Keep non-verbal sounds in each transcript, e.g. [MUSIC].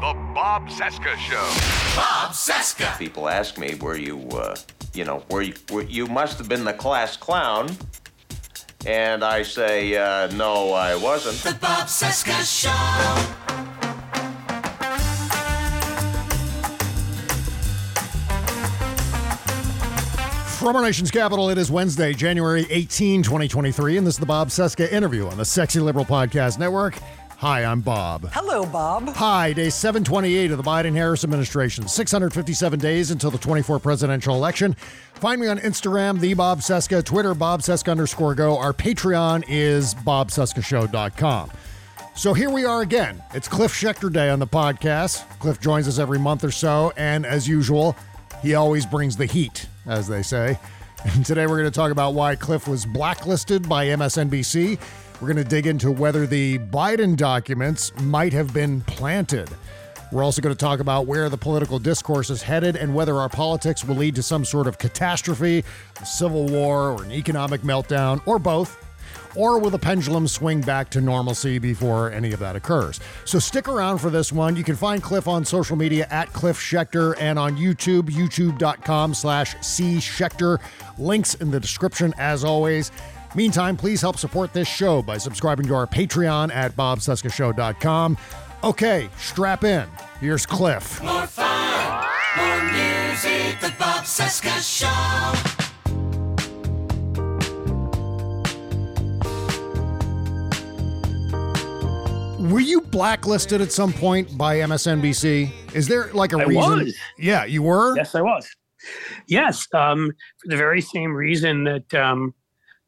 The Bob Cesca Show. Bob Cesca. People ask me where you, uh, you know, where you, where you must have been the class clown. And I say, uh, no, I wasn't. The Bob Cesca Show. From our nation's capital, it is Wednesday, January 18, 2023, and this is the Bob Cesca interview on the Sexy Liberal Podcast Network. Hi, I'm Bob. Hello, Bob. Hi, day 728 of the Biden Harris administration. 657 days until the 24 presidential election. Find me on Instagram, the Bob Cesca, Twitter, Bob Cesca underscore go. Our Patreon is bobcescashow.com. So here we are again. It's Cliff Schecter Day on the podcast. Cliff joins us every month or so, and as usual, he always brings the heat, as they say. [LAUGHS] And today we're going to talk about why Cliff was blacklisted by MSNBC. We're going to dig into whether the Biden documents might have been planted. We're also going to talk about where the political discourse is headed and whether our politics will lead to some sort of catastrophe, a civil war, or an economic meltdown, or both or will the pendulum swing back to normalcy before any of that occurs? So stick around for this one. You can find Cliff on social media at Cliff Schecter and on YouTube, youtube.com slash C Schecter. Links in the description as always. Meantime, please help support this show by subscribing to our Patreon at bobcescashow.com. Okay, strap in. Here's Cliff. More fun, more music. The Bob Cesca Show. Were you blacklisted at some point by MSNBC? Is there like a I reason? was. Yeah, you were? Yes, I was. Yes, um, for the very same reason that um,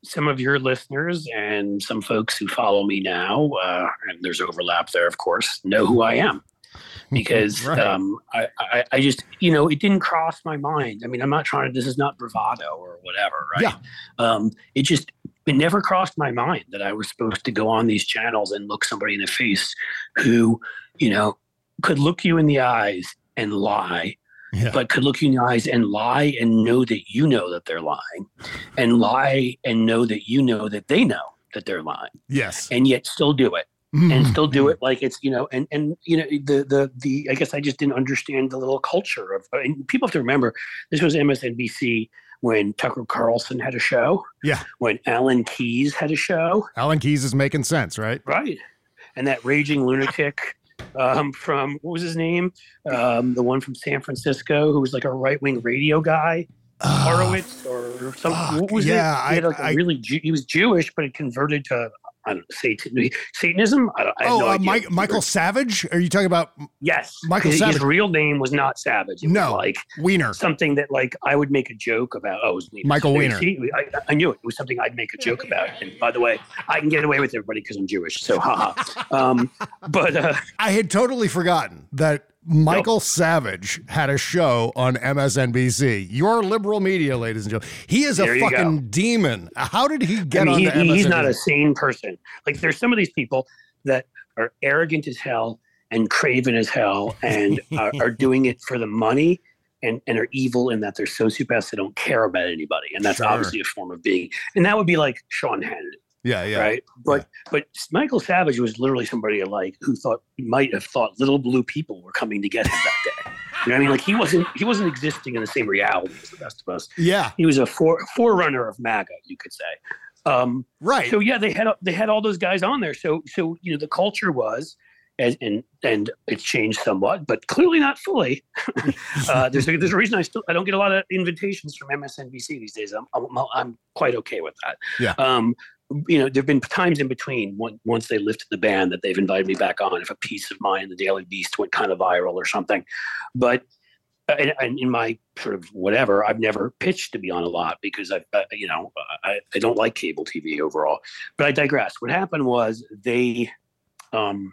some of your listeners and some folks who follow me now, uh, and there's overlap there, of course, know who I am. Because Right. um, I, I, I just, you know, it didn't cross my mind. I mean, I'm not trying to, this is not bravado or whatever, right? Yeah. Um, it just, it never crossed my mind that I was supposed to go on these channels and look somebody in the face who, you know, could look you in the eyes and lie Yeah. but could look you in the eyes and lie and know that you know that they're lying, and lie and know that you know that they know that they're lying, yes. and yet still do it, Mm-hmm. and still do it like it's you know, and and you know the the the I guess I just didn't understand the little culture of. And people have to remember this was MSNBC when Tucker Carlson had a show, Yeah. when Alan Keyes had a show, Alan Keyes is making sense, right? right, and that raging lunatic. Um, from what was his name? Um, the one from San Francisco who was like a right wing radio guy. Horowitz or something. Fuck, what was yeah, it? He had I- like a I- really he was Jewish, but it converted to I don't know, Satan, Satanism. I, don't, I oh, no uh. Mike, Michael Savage? Are you talking about Yes, Michael his, Savage. His real name was not Savage. It No. like Wiener? something that like I would make a joke about. Oh, it was Wiener. Michael Wiener. See, I, I knew it. It was something I'd make a joke about. And by the way, I can get away with everybody because I'm Jewish. So haha. [LAUGHS] um, but uh, I had totally forgotten that Michael Savage had a show on MSNBC. Your liberal media, ladies and gentlemen. He is There a fucking go. demon. How did he get I mean, on he, he's not a sane person. Like there's some of these people that are arrogant as hell and craven as hell and [LAUGHS] are, are doing it for the money and, and are evil in that they're sociopaths that they don't care about anybody. And that's Sure. obviously a form of being. And that would be like Sean Hannity, yeah, yeah. right? But but Michael Savage was literally somebody like who thought might have thought little blue people were coming to get him that day. You know what I mean? Like he wasn't he wasn't existing in the same reality as the rest of us. Yeah, He was a fore, forerunner of MAGA, you could say. Um, right. so yeah, they had they had all those guys on there. So so you know the culture was and and, and it's changed somewhat, but clearly not fully. [LAUGHS] uh, there's a, there's a reason I still I don't get a lot of invitations from MSNBC these days. I'm I'm, I'm quite okay with that. Yeah. Um, you know, there've been times in between when, once they lifted the ban that they've invited me back on if a piece of mine, the Daily Beast, went kind of viral or something. But uh, and, and in my sort of whatever, I've never pitched to be on a lot because I, uh, you know, I, I don't like cable TV overall. But I digress. What happened was they, um,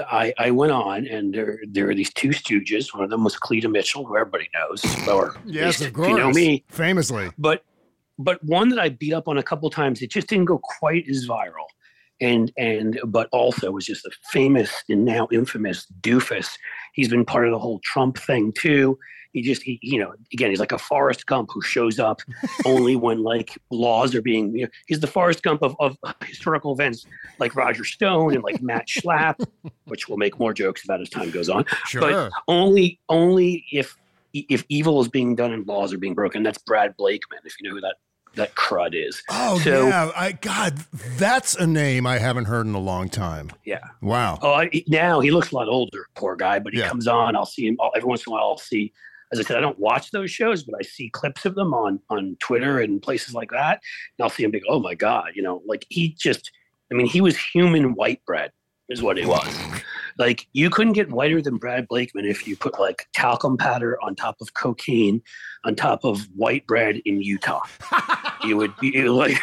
I, I went on and there there are these two stooges. One of them was Cleta Mitchell, who everybody knows, or Yes, of course. if you know me. Famously. But but one that I beat up on a couple times, it just didn't go quite as viral. And and but also was just a famous and now infamous doofus. He's been part of the whole Trump thing too. He just he, you know again he's like a Forrest Gump who shows up [LAUGHS] only when like laws are being you know, he's the Forrest Gump of, of historical events like Roger Stone and like Matt Schlapp, [LAUGHS] which we'll make more jokes about as time goes on. Sure. But only only if if evil is being done and laws are being broken. That's Brad Blakeman, if you know who that that crud is. Oh So- yeah, I God, that's a name I haven't heard in a long time. Yeah. Wow. Oh, I, now he looks a lot older, poor guy. But he Yeah. comes on. I'll see him every once in a while. I'll see. As I said, I don't watch those shows, but I see clips of them on on Twitter and places like that. And I'll see him be, oh my god, you know, like he just. I mean, he was human white bread, is what he was. [LAUGHS] Like you couldn't get whiter than Brad Blakeman if you put like talcum powder on top of cocaine, on top of white bread in Utah. [LAUGHS] you would be it like,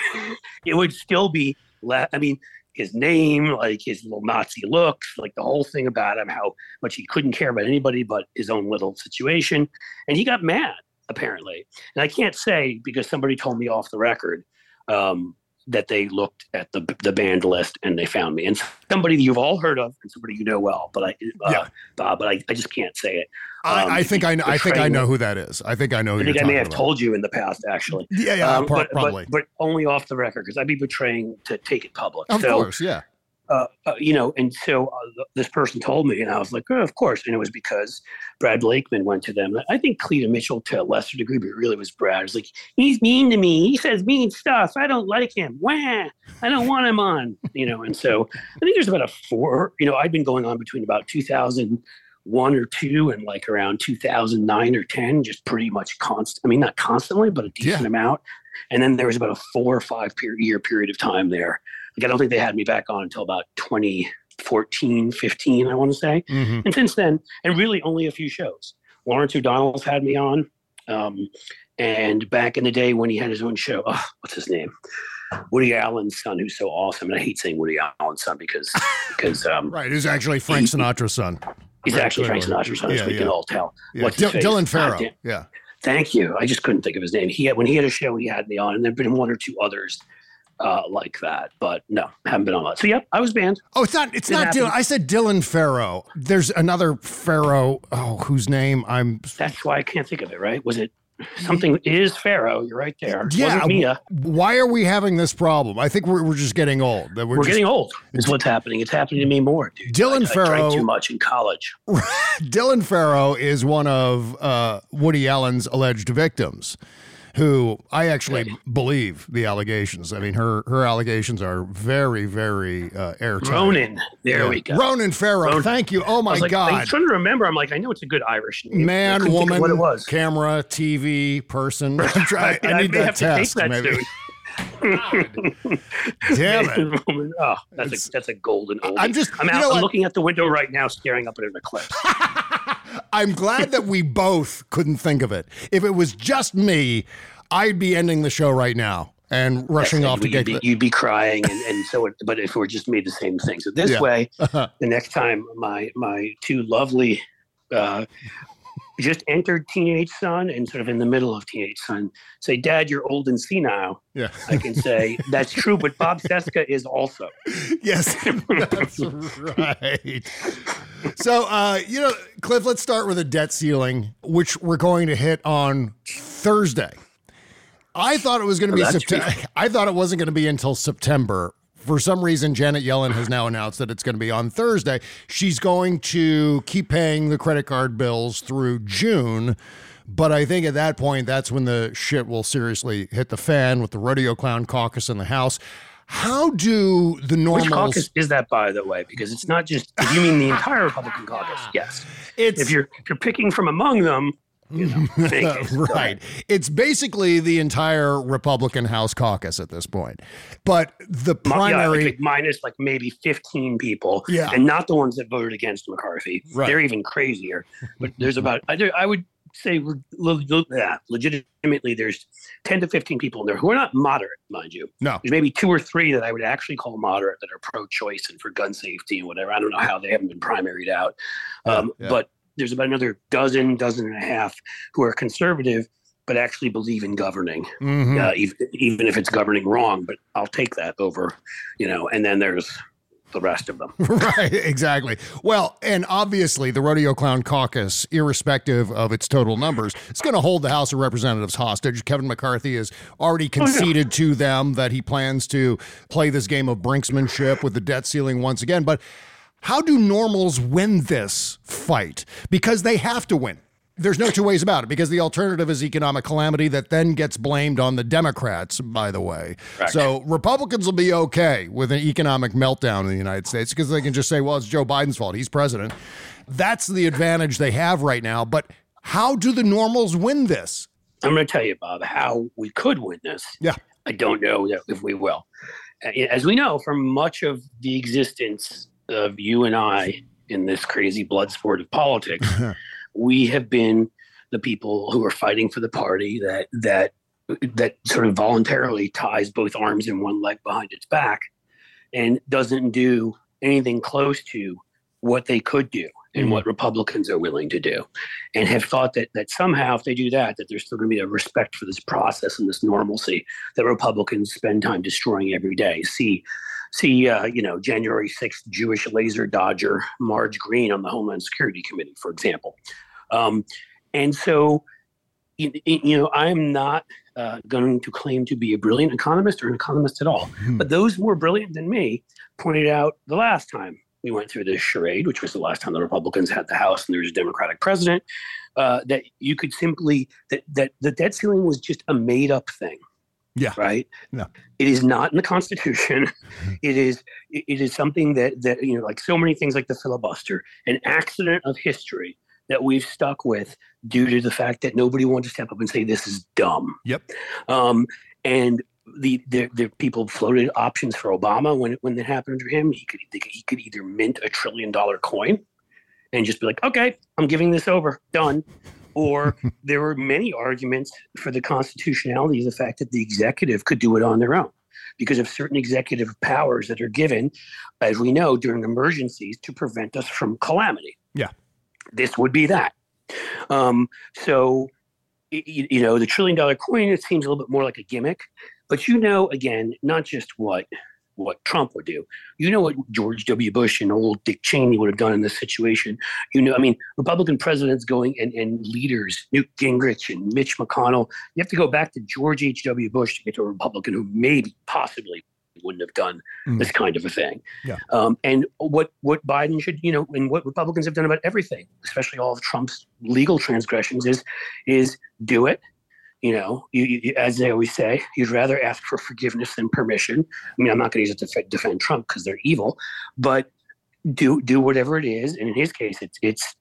it would still be. La- I mean, his name, like his little Nazi looks, like the whole thing about him, how much he couldn't care about anybody but his own little situation, and he got mad apparently. And I can't say because somebody told me off the record. Um, that they looked at the the band list and they found me, and somebody you've all heard of, and somebody you know well, but I, uh, Yeah. uh, but I, I just can't say it. Um, I, I think I know. I think I know who that is. I think I know. Who I think I may have about. told you in the past, actually. Yeah, yeah, Um, but, but- probably. but, only off the record because I'd be betraying to take it public. of so, course, yeah. Uh, uh, you know, and so uh, this person told me, and I was like, oh, of course. And it was because Brad Blakeman went to them. I think Cleta Mitchell to a lesser degree, but it really was Brad. It was like, he's mean to me. He says mean stuff. I don't like him. Wah. I don't want him on. You know, and so I think there's about a four. You know, I've been going on between about 2001 or two and like around 2009 or 10, just pretty much constant. I mean, not constantly, but a decent Yeah. amount. And then there was about a four or five per- year period of time there. Like, I don't think they had me back on until about 2014, 15, I want to say. Mhm. And since then, and really only a few shows. Lawrence O'Donnell's had me on. Um, and back in the day when he had his own show, oh, what's his name? Woody Allen's son, who's so awesome. And I hate saying Woody Allen's son because because um, [LAUGHS] Right, who's actually Frank Sinatra's son. he's Right, actually Frank. Sinatra's son, Yeah, as we yeah. can all tell. Yeah, What's his face? Dylan Farrow. Yeah. Thank you. I just couldn't think of his name. He had, when he had a show, he had me on, and there've been one or two others uh, like that. But no, haven't been on that. So yep, I was banned. Oh, it's not. It's It not Dylan. I said Dylan Farrow. There's another Farrow. Oh, whose name I'm. That's why I can't think of it. Right? Was it something? is Farrow. You're right there. Yeah. wasn't Mia. Why are we having this problem? I think we're, we're just getting old. That we're, We're just, getting old. Is what's happening. It's happening to me more, dude. Dylan I, I too much in college. [LAUGHS] Dylan Farrow is one of uh, Woody Allen's alleged victims, who I actually believe the allegations. I mean, her her allegations are very, very uh, airtight. Ronan. There Yeah. we go. Ronan Farrow. Ronan. Thank you. Oh my was like, I God. was trying to remember. I'm like, I know it's a good Irish name. Man, couldn't think of woman, what it was. camera, TV, person. [LAUGHS] I'm try- I, need may that have test. to take that maybe. soon. [LAUGHS] Damn it. Oh, that's It's- a that's a golden oldie. I'm just- I'm you out. know I'm looking at the window right now, staring up at an eclipse. [LAUGHS] I'm glad that we [LAUGHS] both couldn't think of it. If it was just me, I'd be ending the show right now and rushing off to you'd get be, the. you'd be crying, and, and so. It, but if we're just made the same thing, so this Yeah. way, [LAUGHS] the next time my my two lovely, uh, just entered teenage son and sort of in the middle of teenage son say, "Dad, you're old and senile." Yeah. I can say that's true, but Bob Cesca is also. Yes, that's right. So, uh, you know, Cliff, let's start with a debt ceiling, which we're going to hit on Thursday. I thought it was going to Oh, be that's September. I thought it wasn't going to be until September. For some reason, Janet Yellen has now announced that it's going to be on Thursday. She's going to keep paying the credit card bills through June. But I think at that point, that's when the shit will seriously hit the fan with the rodeo clown caucus in the House. How do the normals? Which caucus is that, by the way? Because it's not just. If you mean the entire Republican caucus, yes. It's If you're if you're picking from among them, you know, [LAUGHS] make it. Go right. It's basically the entire Republican House caucus at this point. But the Mi- yeah, primary, like minus like maybe 15 people, Yeah. and not the ones that voted against McCarthy. Right. They're even crazier. But there's about I, do- I would say legitimately there's 10 to 15 people in there who are not moderate, mind you. no, There's maybe two or three that I would actually call moderate that are pro-choice and for gun safety and whatever. I don't know how they haven't been primaried out, um, yeah. but there's about another dozen, dozen and a half who are conservative but actually believe in governing, Mhm. uh, even, even if it's governing wrong. But I'll take that over, you know. And then there's the rest of them. [LAUGHS] right, exactly. Well, and obviously, the Rodeo Clown Caucus, irrespective of its total numbers, is going to hold the House of Representatives hostage. Kevin McCarthy has already conceded to them that he plans to play this game of brinksmanship with the debt ceiling once again. But how do normals win this fight? Because they have to win. There's no two ways about it because the alternative is economic calamity that then gets blamed on the Democrats, by the way. Correct. So Republicans will be okay with an economic meltdown in the United States because they can just say, well, it's Joe Biden's fault. He's president. That's the advantage they have right now. But how do the normals win this? I'm going to tell you, Bob, how we could win this. Yeah. I don't know if we will. As we know from much of the existence of you and I in this crazy blood sport of politics, [LAUGHS] we have been the people who are fighting for the party that that that sort of voluntarily ties both arms and one leg behind its back and doesn't do anything close to what they could do and Mhm. what Republicans are willing to do and have thought that that somehow if they do that that there's still going to be a respect for this process and this normalcy that Republicans spend time destroying every day. See, see, uh, you know, January sixth Jewish laser dodger Marge Greene on the Homeland Security Committee, for example, um, and so you, you know I am not uh, going to claim to be a brilliant economist or an economist at all, but those more brilliant than me pointed out the last time we went through this charade, which was the last time the Republicans had the House and there was a Democratic president, uh, that you could simply that that the debt ceiling was just a made up thing. Yeah. Right. No. It is not in the Constitution. [LAUGHS] it is it is something that that you know, like so many things like the filibuster, an accident of history that we've stuck with due to the fact that nobody wanted to step up and say this is dumb. Yep. Um, and the, the the people floated options for Obama when when that happened to him. He could could- he could either mint a trillion dollar coin and just be like, okay, I'm giving this over, done. Or [LAUGHS] there were many arguments for the constitutionality of the fact that the executive could do it on their own because of certain executive powers that are given, as we know, during emergencies to prevent us from calamity. Yeah. This would be that. Um, so, y- y- you know, the trillion dollar coin, it seems a little bit more like a gimmick. But you know, again, not just what what Trump would do. You know what George W. Bush and old Dick Cheney would have done in this situation. You know, I mean, Republican presidents going and, and leaders, Newt Gingrich and Mitch McConnell. You have to go back to George H.W. Bush to get to a Republican who maybe possibly wouldn't have done Mm. this kind of a thing. Yeah. Um, and what what Biden should, you know, and what Republicans have done about everything, especially all of Trump's legal transgressions, is is do it. You know, you, you, as they always say, you'd rather ask for forgiveness than permission. I mean, I'm not going to use it to defend, defend Trump because they're evil, but do do whatever it is. And in his case, it's it's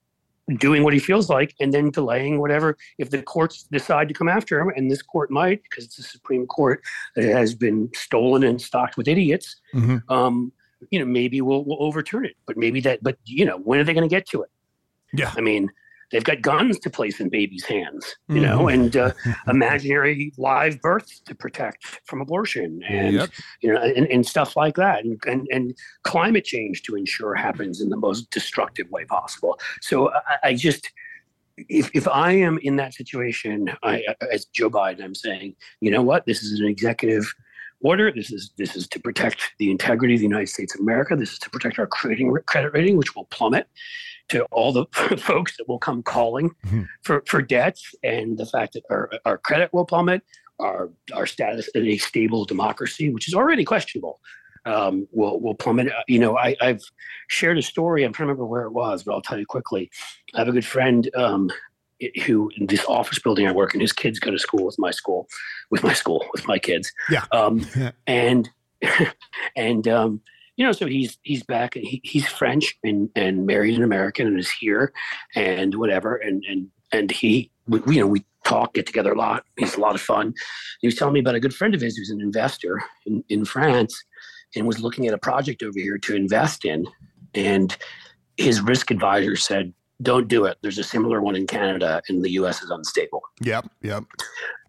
doing what he feels like and then delaying whatever. If the courts decide to come after him, and this court might, because it's the Supreme Court that has been stolen and stocked with idiots, Mhm. um, you know, maybe we'll, we'll overturn it. But maybe that, but you know, when are they going to get to it? Yeah. I mean, they've got guns to place in babies' hands, you know, and uh, [LAUGHS] imaginary live births to protect from abortion and, Yep. you know, and, and stuff like that. And, and, and climate change to ensure happens in the most destructive way possible. So I, I just, if, if I am in that situation, I, as Joe Biden, I'm saying, you know what, this is an executive order. This is this is to protect the integrity of the United States of America. This is to protect our credit rating, which will plummet to all the [LAUGHS] folks that will come calling Mhm. for, for debts, and the fact that our, our credit will plummet, our our status in a stable democracy, which is already questionable, um, will will plummet. Uh, You know, I, I've shared a story. I'm trying to remember where it was, but I'll tell you quickly. I have a good friend um, who in this office building I work in. His kids go to school with my school, with my school, with my kids. Yeah. Um, Yeah. [LAUGHS] and [LAUGHS] and um, you know, so he's he's back. He, he's French and and married an American and is here, and whatever. And and and he, we, you know, we talk, get together a lot. He's a lot of fun. He was telling me about a good friend of his who's an investor in in France, and was looking at a project over here to invest in, and his risk advisor said, "Don't do it. There's a similar one in Canada, and the U.S. is unstable." Yep, yep.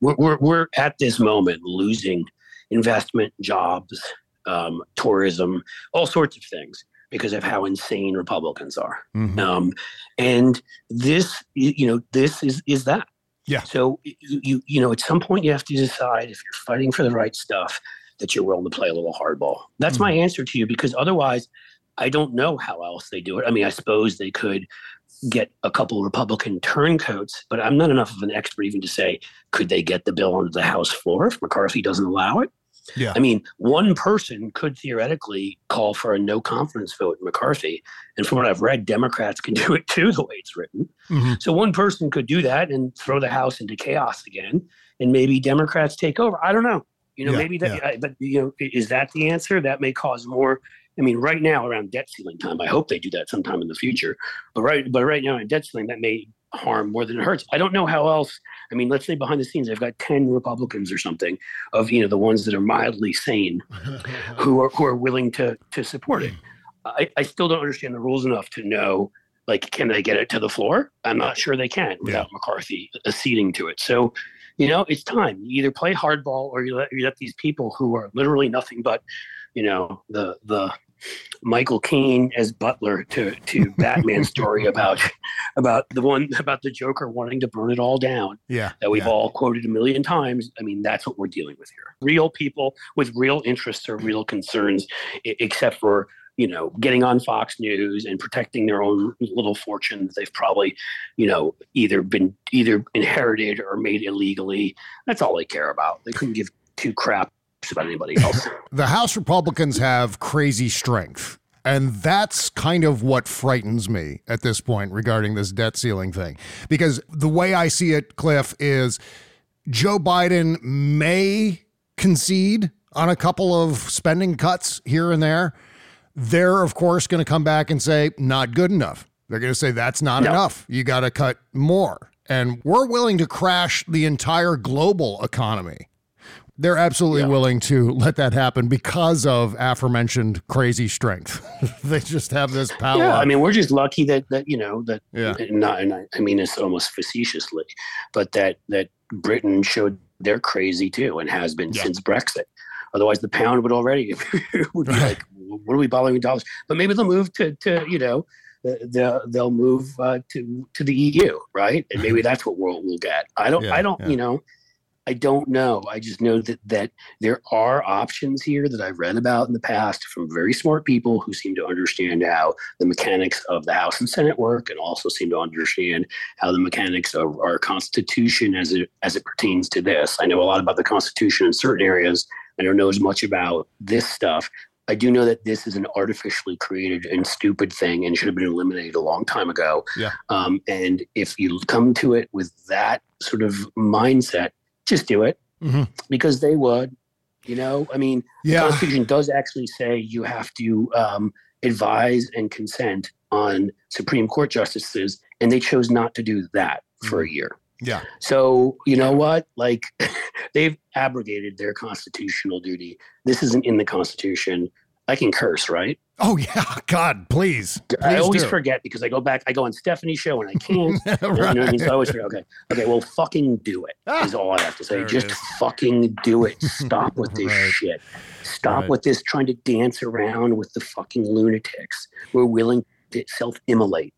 We're we're, we're at this moment losing investment, jobs, um, tourism, all sorts of things because of how insane Republicans are. Mhm. Um, and this, you know, this is is that. Yeah. So you, you you know, at some point you have to decide if you're fighting for the right stuff that you're willing to play a little hardball. That's my answer to you because otherwise, I don't know how else they do it. I mean, I suppose they could get a couple Republican turncoats, but I'm not enough of an expert even to say could they get the bill onto the House floor if McCarthy doesn't allow it. Yeah. I mean, one person could theoretically call for a no confidence vote in McCarthy. And from what I've read, Democrats can [LAUGHS] do it too, the way it's written. Mhm. So one person could do that and throw the House into chaos again. And maybe Democrats take over. I don't know. You know, Yeah, maybe that, yeah. But, you know, is that the answer? That may cause more. I mean, right now around debt ceiling time, I hope they do that sometime in the future. But right, but right now in debt ceiling, that may harm more than it hurts. I don't know how else. I mean, let's say behind the scenes, they've got ten Republicans or something of you know the ones that are mildly sane [LAUGHS] who are who are willing to to support it. Hmm. I, I still don't understand the rules enough to know like can they get it to the floor? I'm not sure they can without McCarthy acceding to it. So, you know, it's time. You either play hardball or you let you let these people who are literally nothing but, you know, the the Michael Caine as Butler to to [LAUGHS] Batman story about about the one about the Joker wanting to burn it all down Yeah. that we've yeah. all quoted a million times. I mean, that's what we're dealing with here. Real people with real interests or real concerns, except for you know getting on Fox News and protecting their own little fortune that they've probably you know either been either inherited or made illegally. That's all they care about. They couldn't give two craps about anybody else. [LAUGHS] the House Republicans have crazy strength. And that's kind of what frightens me at this point regarding this debt ceiling thing. Because the way I see it, Cliff, is Joe Biden may concede on a couple of spending cuts here and there. They're, of course, going to come back and say, not good enough. They're going to say, that's not No. enough. You got to cut more. And we're willing to crash the entire global economy they're absolutely willing to let that happen because of aforementioned crazy strength. [LAUGHS] they just have this power. Yeah, I mean, we're just lucky that that you know that Yeah. and not and I, I mean it's almost facetiously, but that that Britain showed they're crazy too and has been Yeah. since Brexit. Otherwise, the pound would already [LAUGHS] would be like, what are we bothering with dollars? But maybe they'll move to to you know. the- They'll they'll move uh, to to the EU, right? And maybe that's what we'll we'll get. I don't Yeah, I don't yeah. you know, I don't know. I just know that that there are options here that I've read about in the past from very smart people who seem to understand how the mechanics of the House and Senate work, and also seem to understand how the mechanics of our Constitution as it as it pertains to this. I know a lot about the Constitution in certain areas. I don't know as much about this stuff. I do know that this is an artificially created and stupid thing and should have been eliminated a long time ago. Yeah. Um, and if you come to it with that sort of mindset, just do it Mhm. because they would. You know, I mean, the Constitution does actually say you have to um, advise and consent on Supreme Court justices, and they chose not to do that for a year. Yeah. So you know what? Like [LAUGHS] they've abrogated their constitutional duty. This isn't in the Constitution. I can curse, right? Oh, yeah. [LAUGHS] God, please. I always do. forget because I go back. I go on Stephanie's show and I can't. [LAUGHS] You know what I mean? So I always forget. Okay, okay. Well, fucking do it. Ah, Is all I have to say. Just is. fucking do it. [LAUGHS] Stop with this Right. shit. Stop Right. with this trying to dance around with the fucking lunatics. We're willing to self-immolate.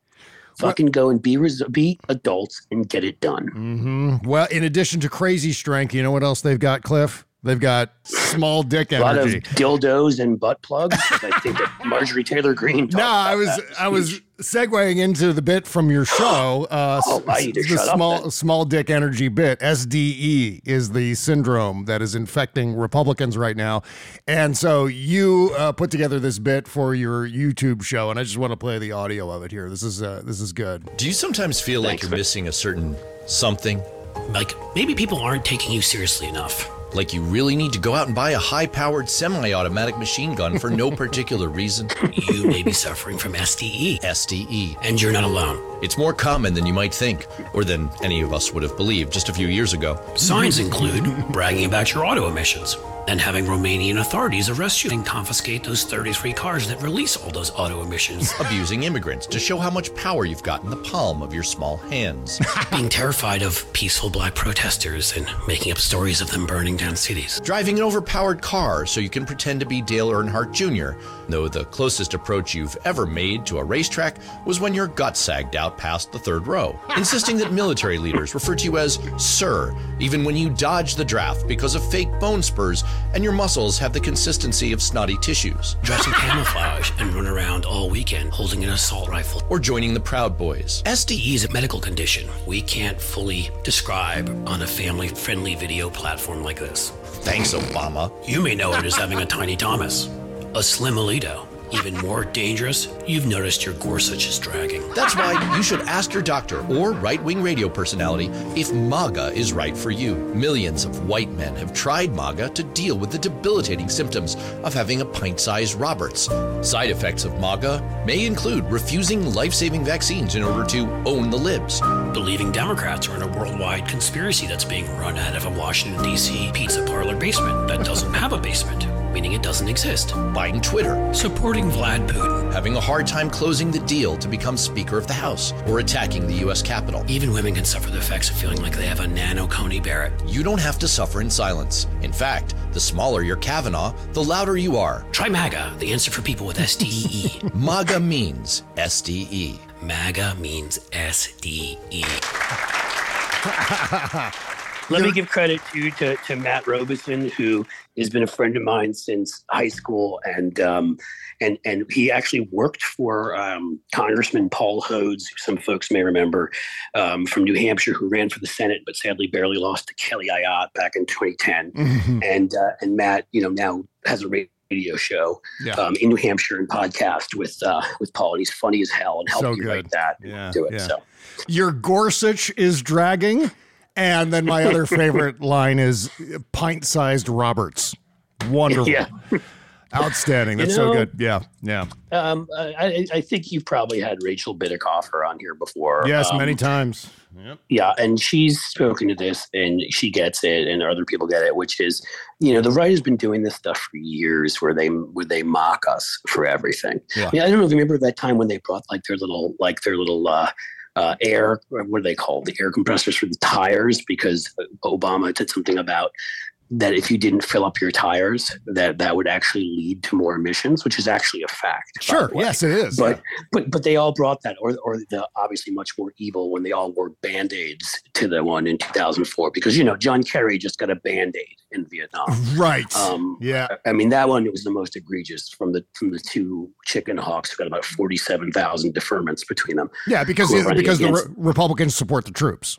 Fucking go and be res- be adults and get it done. hmm Well, in addition to crazy strength, you know what else they've got, Cliff? They've got small dick energy. A lot of energy. dildos and butt plugs. I think that [LAUGHS] Marjorie Taylor Greene. talked No, I was that I was speech. segueing into the bit from your show. Uh, Oh, I need to the shut up small then. small dick energy bit. SDE is the syndrome that is infecting Republicans right now, and so you uh, put together this bit for your YouTube show, and I just want to play the audio of it here. This is uh, this is good. Do you sometimes feel like you're man. missing a certain something? Like maybe people aren't taking you seriously enough. Like you really need to go out and buy a high powered semi automatic machine gun for no particular reason. [LAUGHS] You may be suffering from SDE. SDE. And you're not alone. It's more common than you might think, or than any of us would have believed just a few years ago. Signs include bragging about your auto emissions and having Romanian authorities arrest you and confiscate those 33 cars that release all those auto emissions. [LAUGHS] Abusing immigrants to show how much power you've got in the palm of your small hands. [LAUGHS] Being terrified of peaceful black protesters and making up stories of them burning down cities. Driving an overpowered car so you can pretend to be Dale Earnhardt Jr., though the closest approach you've ever made to a racetrack was when your gut sagged out past the third row. [LAUGHS] Insisting that military leaders refer to you as Sir, even when you dodge the draft because of fake bone spurs and your muscles have the consistency of snotty tissues. Dress in camouflage and run around all weekend holding an assault rifle. Or joining the Proud Boys. SDE is a medical condition we can't fully describe on a family friendly video platform like this. Thanks, Obama. You may know it as having a tiny Thomas, a slim Alito. Even more dangerous, you've noticed your Gorsuch is dragging. That's why you should ask your doctor or right wing radio personality if MAGA is right for you. Millions of white men have tried MAGA to deal with the debilitating symptoms of having a pint sized Roberts. Side effects of MAGA may include refusing life saving vaccines in order to own the libs, believing Democrats are in a worldwide conspiracy that's being run out of a Washington, D.C. pizza parlor basement that doesn't have a basement meaning it doesn't exist. Buying Twitter. Supporting Vlad Putin. Having a hard time closing the deal to become Speaker of the House. Or attacking the U.S. Capitol. Even women can suffer the effects of feeling like they have a nano Coney Barrett. You don't have to suffer in silence. In fact, the smaller your Kavanaugh, the louder you are. Try MAGA, the answer for people with SDE. [LAUGHS] MAGA means SDE. MAGA means SDE. [LAUGHS] Let me give credit to, to, to Matt Robison, who has been a friend of mine since high school, and um, and and he actually worked for um, Congressman Paul Hodes, who some folks may remember um, from New Hampshire, who ran for the Senate but sadly barely lost to Kelly Ayotte back in 2010. Mm-hmm. And uh, and Matt, you know, now has a radio show yeah. um, in New Hampshire and podcast with uh, with Paul, and he's funny as hell and helped so you write that. Yeah, do it. Yeah. So your Gorsuch is dragging. And then my other [LAUGHS] favorite line is pint sized Roberts. Wonderful. Yeah. Outstanding. That's you know, so good. Yeah. Yeah. Um, I, I, think you've probably had Rachel Bitecofer on here before. Yes, um, many times. Yep. Yeah. And she's spoken to this and she gets it and other people get it, which is, you know, the right has been doing this stuff for years where they where they mock us for everything. Yeah. I, mean, I don't know if you remember that time when they brought like their little like their little uh uh, air, what are they called? The air compressors for the tires, because Obama did something about that if you didn't fill up your tires, that that would actually lead to more emissions, which is actually a fact. Sure, yes, it is. But yeah. but but they all brought that, or or the obviously much more evil when they all wore band aids to the one in 2004, because you know John Kerry just got a band aid in Vietnam. Right. Um, yeah. I mean that one was the most egregious from the from the two chicken hawks. Got about 47,000 deferments between them. Yeah, because because the Re- Republicans support the troops.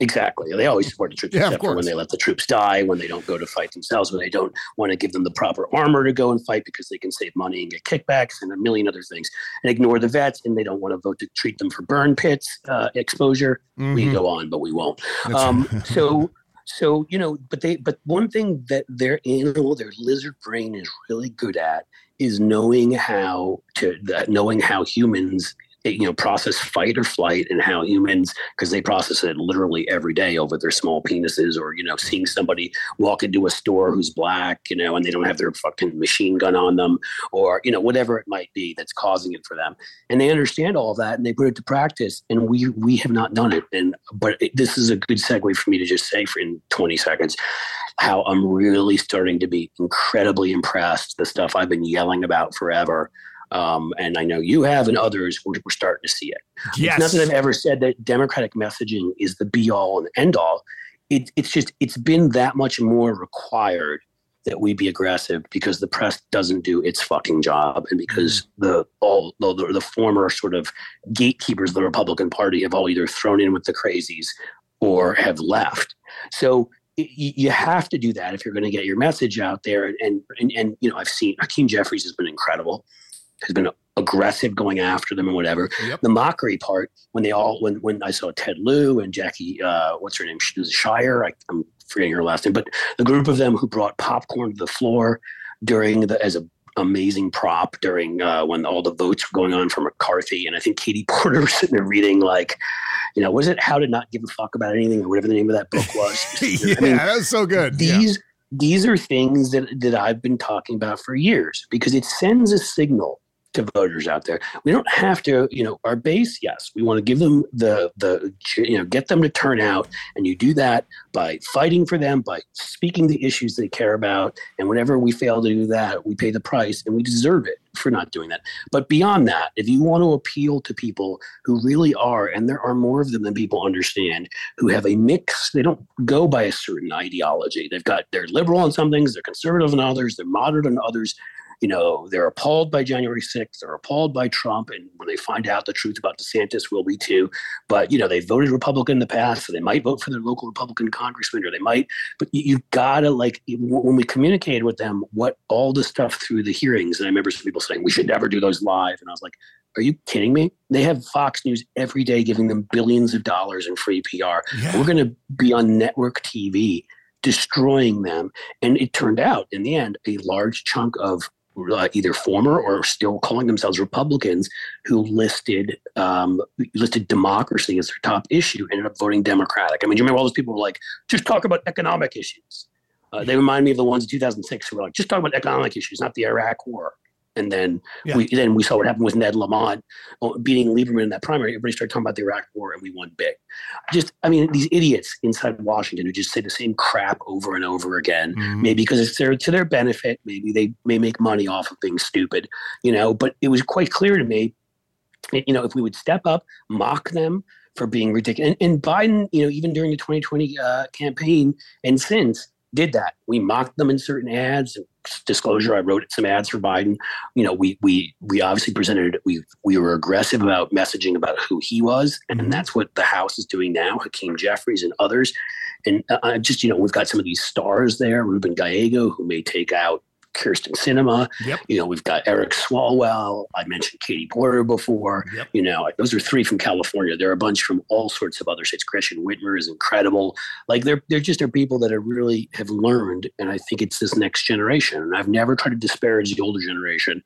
Exactly. They always support the troops, yeah, except for when they let the troops die, when they don't go to fight themselves, when they don't want to give them the proper armor to go and fight because they can save money and get kickbacks and a million other things, and ignore the vets, and they don't want to vote to treat them for burn pits uh, exposure. Mm-hmm. We go on, but we won't. Um, [LAUGHS] so. So you know, but they, but one thing that their animal, their lizard brain is really good at is knowing how to, knowing how humans you know process fight or flight and how humans because they process it literally every day over their small penises or you know seeing somebody walk into a store who's black you know and they don't have their fucking machine gun on them or you know whatever it might be that's causing it for them. And they understand all of that and they put it to practice and we we have not done it. And but it, this is a good segue for me to just say for in 20 seconds how I'm really starting to be incredibly impressed the stuff I've been yelling about forever um, and I know you have, and others, we're, we're starting to see it. Yes. It's not that I've ever said that Democratic messaging is the be all and end all. It, it's just, it's been that much more required that we be aggressive because the press doesn't do its fucking job and because mm-hmm. the all the, the, the former sort of gatekeepers of the Republican Party have all either thrown in with the crazies or have left. So you have to do that if you're going to get your message out there. And, and, and, you know, I've seen Hakeem Jeffries has been incredible has been aggressive going after them and whatever. Yep. The mockery part when they all when when I saw Ted Lieu and Jackie uh, what's her name Shire I, am forgetting her last name, but the group of them who brought popcorn to the floor during the as a amazing prop during uh, when all the votes were going on for McCarthy, and I think Katie [LAUGHS] Porter was sitting there reading like, you know, was it How to Not Give a Fuck About Anything or whatever the name of that book was? [LAUGHS] yeah, I mean, that was so good. These yeah. these are things that that I've been talking about for years because it sends a signal to voters out there. We don't have to, you know, our base, yes, we want to give them the the you know, get them to turn out and you do that by fighting for them, by speaking the issues they care about, and whenever we fail to do that, we pay the price and we deserve it for not doing that. But beyond that, if you want to appeal to people who really are and there are more of them than people understand, who have a mix, they don't go by a certain ideology. They've got they're liberal on some things, they're conservative on others, they're moderate on others you know, they're appalled by January 6th, they're appalled by Trump, and when they find out the truth about DeSantis, will be too. But you know, they voted Republican in the past, so they might vote for their local Republican congressman, or they might. But you, have got to like when we communicated with them what all the stuff through the hearings, and I remember some people saying we should never do those live, and I was like, are you kidding me? They have Fox News every day giving them billions of dollars in free PR. Yeah. We're going to be on network TV destroying them. And it turned out in the end, a large chunk of uh, either former or still calling themselves Republicans who listed um, listed democracy as their top issue ended up voting Democratic. I mean, you remember all those people were like, just talk about economic issues. Uh, they remind me of the ones in 2006 who were like, just talk about economic issues, not the Iraq War. And then yeah. we then we saw what happened with Ned Lamont uh, beating Lieberman in that primary. Everybody started talking about the Iraq War, and we won big. Just, I mean, these idiots inside Washington who just say the same crap over and over again. Mm-hmm. Maybe because it's their, to their benefit. Maybe they may make money off of being stupid, you know. But it was quite clear to me, you know, if we would step up, mock them for being ridiculous, and, and Biden, you know, even during the 2020 uh, campaign and since did that. We mocked them in certain ads. Disclosure: I wrote some ads for Biden. You know, we we we obviously presented. We we were aggressive about messaging about who he was, and mm-hmm. that's what the House is doing now. Hakeem Jeffries and others, and uh, just you know, we've got some of these stars there. Ruben Gallego, who may take out Kyrsten Sinema. Yep. You know, we've got Eric Swalwell. I mentioned Katie Porter before. Yep. You know, those are three from California. There are a bunch from all sorts of other states. Gretchen Whitmer is incredible. Like they're they're just are people that are really have learned, and I think it's this next generation. And I've never tried to disparage the older generation.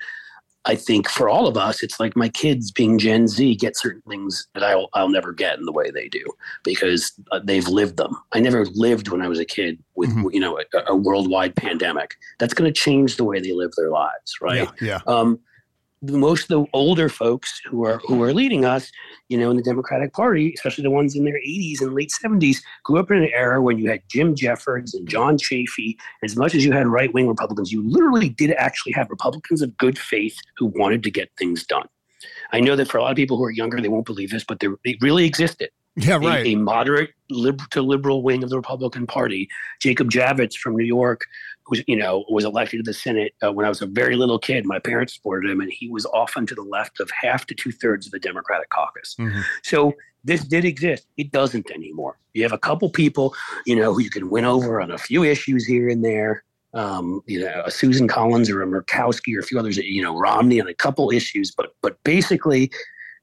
I think for all of us, it's like my kids being Gen Z get certain things that I'll, I'll never get in the way they do because uh, they've lived them. I never lived when I was a kid with, mm-hmm. you know, a, a, worldwide pandemic. That's going to change the way they live their lives, right? Yeah. yeah. Um, most of the older folks who are who are leading us, you know, in the Democratic Party, especially the ones in their 80s and late 70s, grew up in an era when you had Jim Jeffords and John Chafee. As much as you had right wing Republicans, you literally did actually have Republicans of good faith who wanted to get things done. I know that for a lot of people who are younger, they won't believe this, but they really existed. Yeah, right. A, a moderate lib- to liberal wing of the Republican Party. Jacob Javits from New York, was you know was elected to the Senate uh, when I was a very little kid. My parents supported him, and he was often to the left of half to two thirds of the Democratic caucus. Mm-hmm. So this did exist. It doesn't anymore. You have a couple people, you know, who you can win over on a few issues here and there. Um, you know, a Susan Collins or a Murkowski or a few others, you know, Romney on a couple issues, but but basically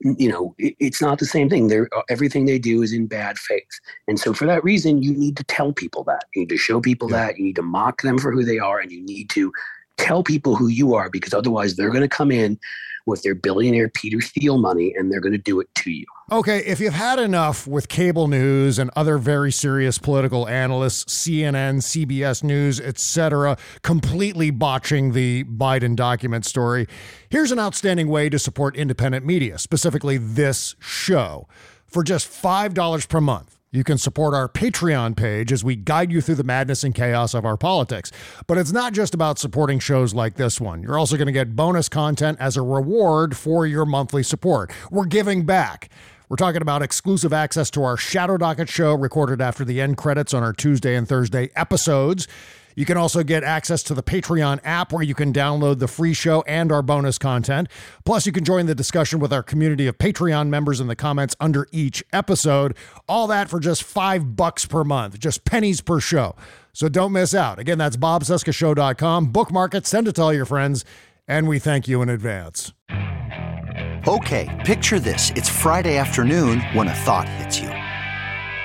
you know, it, it's not the same thing. They're, uh, everything they do is in bad faith. And so for that reason, you need to tell people that. You need to show people yeah. that. You need to mock them for who they are. And you need to tell people who you are because otherwise they're going to come in with their billionaire Peter Thiel money and they're going to do it to you. Okay, if you've had enough with cable news and other very serious political analysts, CNN, CBS News, etc., completely botching the Biden document story, here's an outstanding way to support independent media, specifically this show. For just $5 per month, you can support our Patreon page as we guide you through the madness and chaos of our politics. But it's not just about supporting shows like this one. You're also going to get bonus content as a reward for your monthly support. We're giving back. We're talking about exclusive access to our Shadow Docket show recorded after the end credits on our Tuesday and Thursday episodes. You can also get access to the Patreon app where you can download the free show and our bonus content. Plus, you can join the discussion with our community of Patreon members in the comments under each episode. All that for just five bucks per month, just pennies per show. So don't miss out. Again, that's bobcescashow.com. Bookmark it, send it to all your friends, and we thank you in advance. Okay, picture this. It's Friday afternoon when a thought hits you.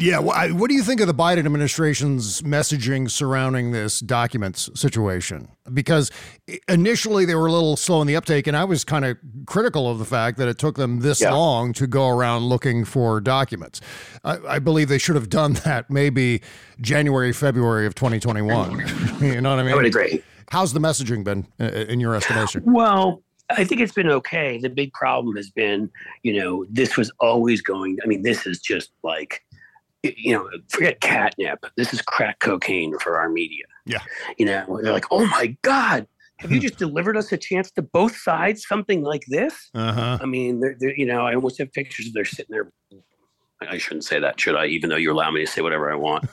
Yeah, well, I, what do you think of the Biden administration's messaging surrounding this documents situation? Because initially they were a little slow in the uptake, and I was kind of critical of the fact that it took them this Yeah. long to go around looking for documents. I, I believe they should have done that maybe January, February of 2021. [LAUGHS] you know what I mean? I would agree. How's the messaging been uh, in your estimation? Well, I think it's been okay. The big problem has been, you know, this was always going. I mean, this is just like, y- you know, forget catnip. This is crack cocaine for our media. Yeah. You know, they're like, oh my God, have you just delivered us a chance to both sides something like this? Uh huh. I mean, they're, they're, you know, I almost have pictures of they're sitting there. I shouldn't say that, should I? Even though you allow me to say whatever I want.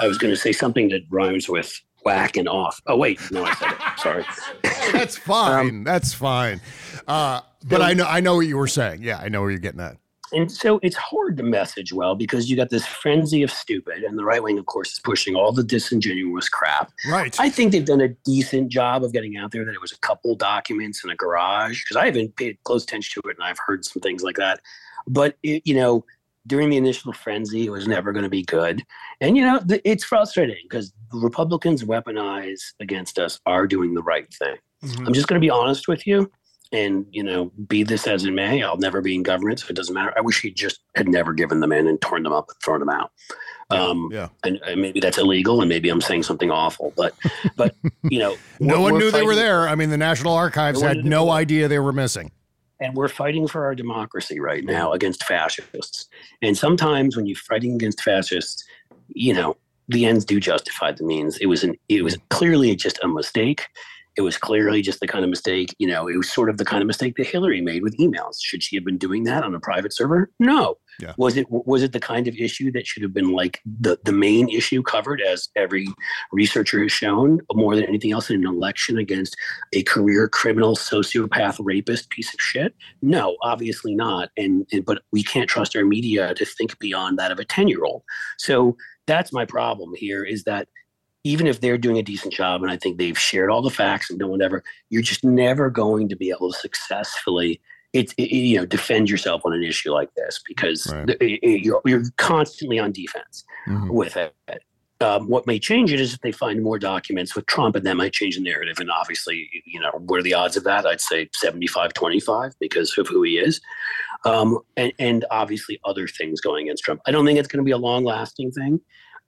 I was going to say something that rhymes with whack and off. Oh, wait. No, I said it. Sorry. [LAUGHS] That's fine. That's fine. Uh, but I know I know what you were saying. Yeah, I know where you're getting at. And so it's hard to message well because you got this frenzy of stupid, and the right wing, of course, is pushing all the disingenuous crap. Right. I think they've done a decent job of getting out there that it was a couple documents in a garage because I haven't paid close attention to it, and I've heard some things like that. But it, you know, during the initial frenzy, it was never going to be good, and you know, th- it's frustrating because Republicans weaponize against us are doing the right thing. Mm-hmm. I'm just going to be honest with you. And, you know, be this as it may, I'll never be in government, so it doesn't matter. I wish he just had never given them in and torn them up and thrown them out. Um, yeah. And, and maybe that's illegal, and maybe I'm saying something awful, but, but [LAUGHS] you know, No one knew they were there. I mean, the National Archives No had no idea they were missing. and we're fighting for our democracy right now against fascists. And sometimes when you're fighting against fascists, you know, the ends do justify the means. It was an it was clearly just a mistake. It was clearly just the kind of mistake, you know, it was sort of the kind of mistake that Hillary made with emails. Should she have been doing that on a private server? No. Yeah. Was it was it the kind of issue that should have been like the, the main issue covered as every researcher has shown more than anything else in an election against a career criminal sociopath rapist piece of shit? No, obviously not. And, and but we can't trust our media to think beyond that of a 10-year-old. So that's my problem here is that even if they're doing a decent job and I think they've shared all the facts and done whatever, you're just never going to be able to successfully it, it- you know defend yourself on an issue like this because Right. the- it- you're, you're constantly on defense Mhm. with it. Um, what may change it is if they find more documents with Trump, and that might change the narrative. And obviously, you know, what are the odds of that? I'd say 75 25 because of who he is. Um, and, and obviously, other things going against Trump. I don't think it's going to be a long lasting thing.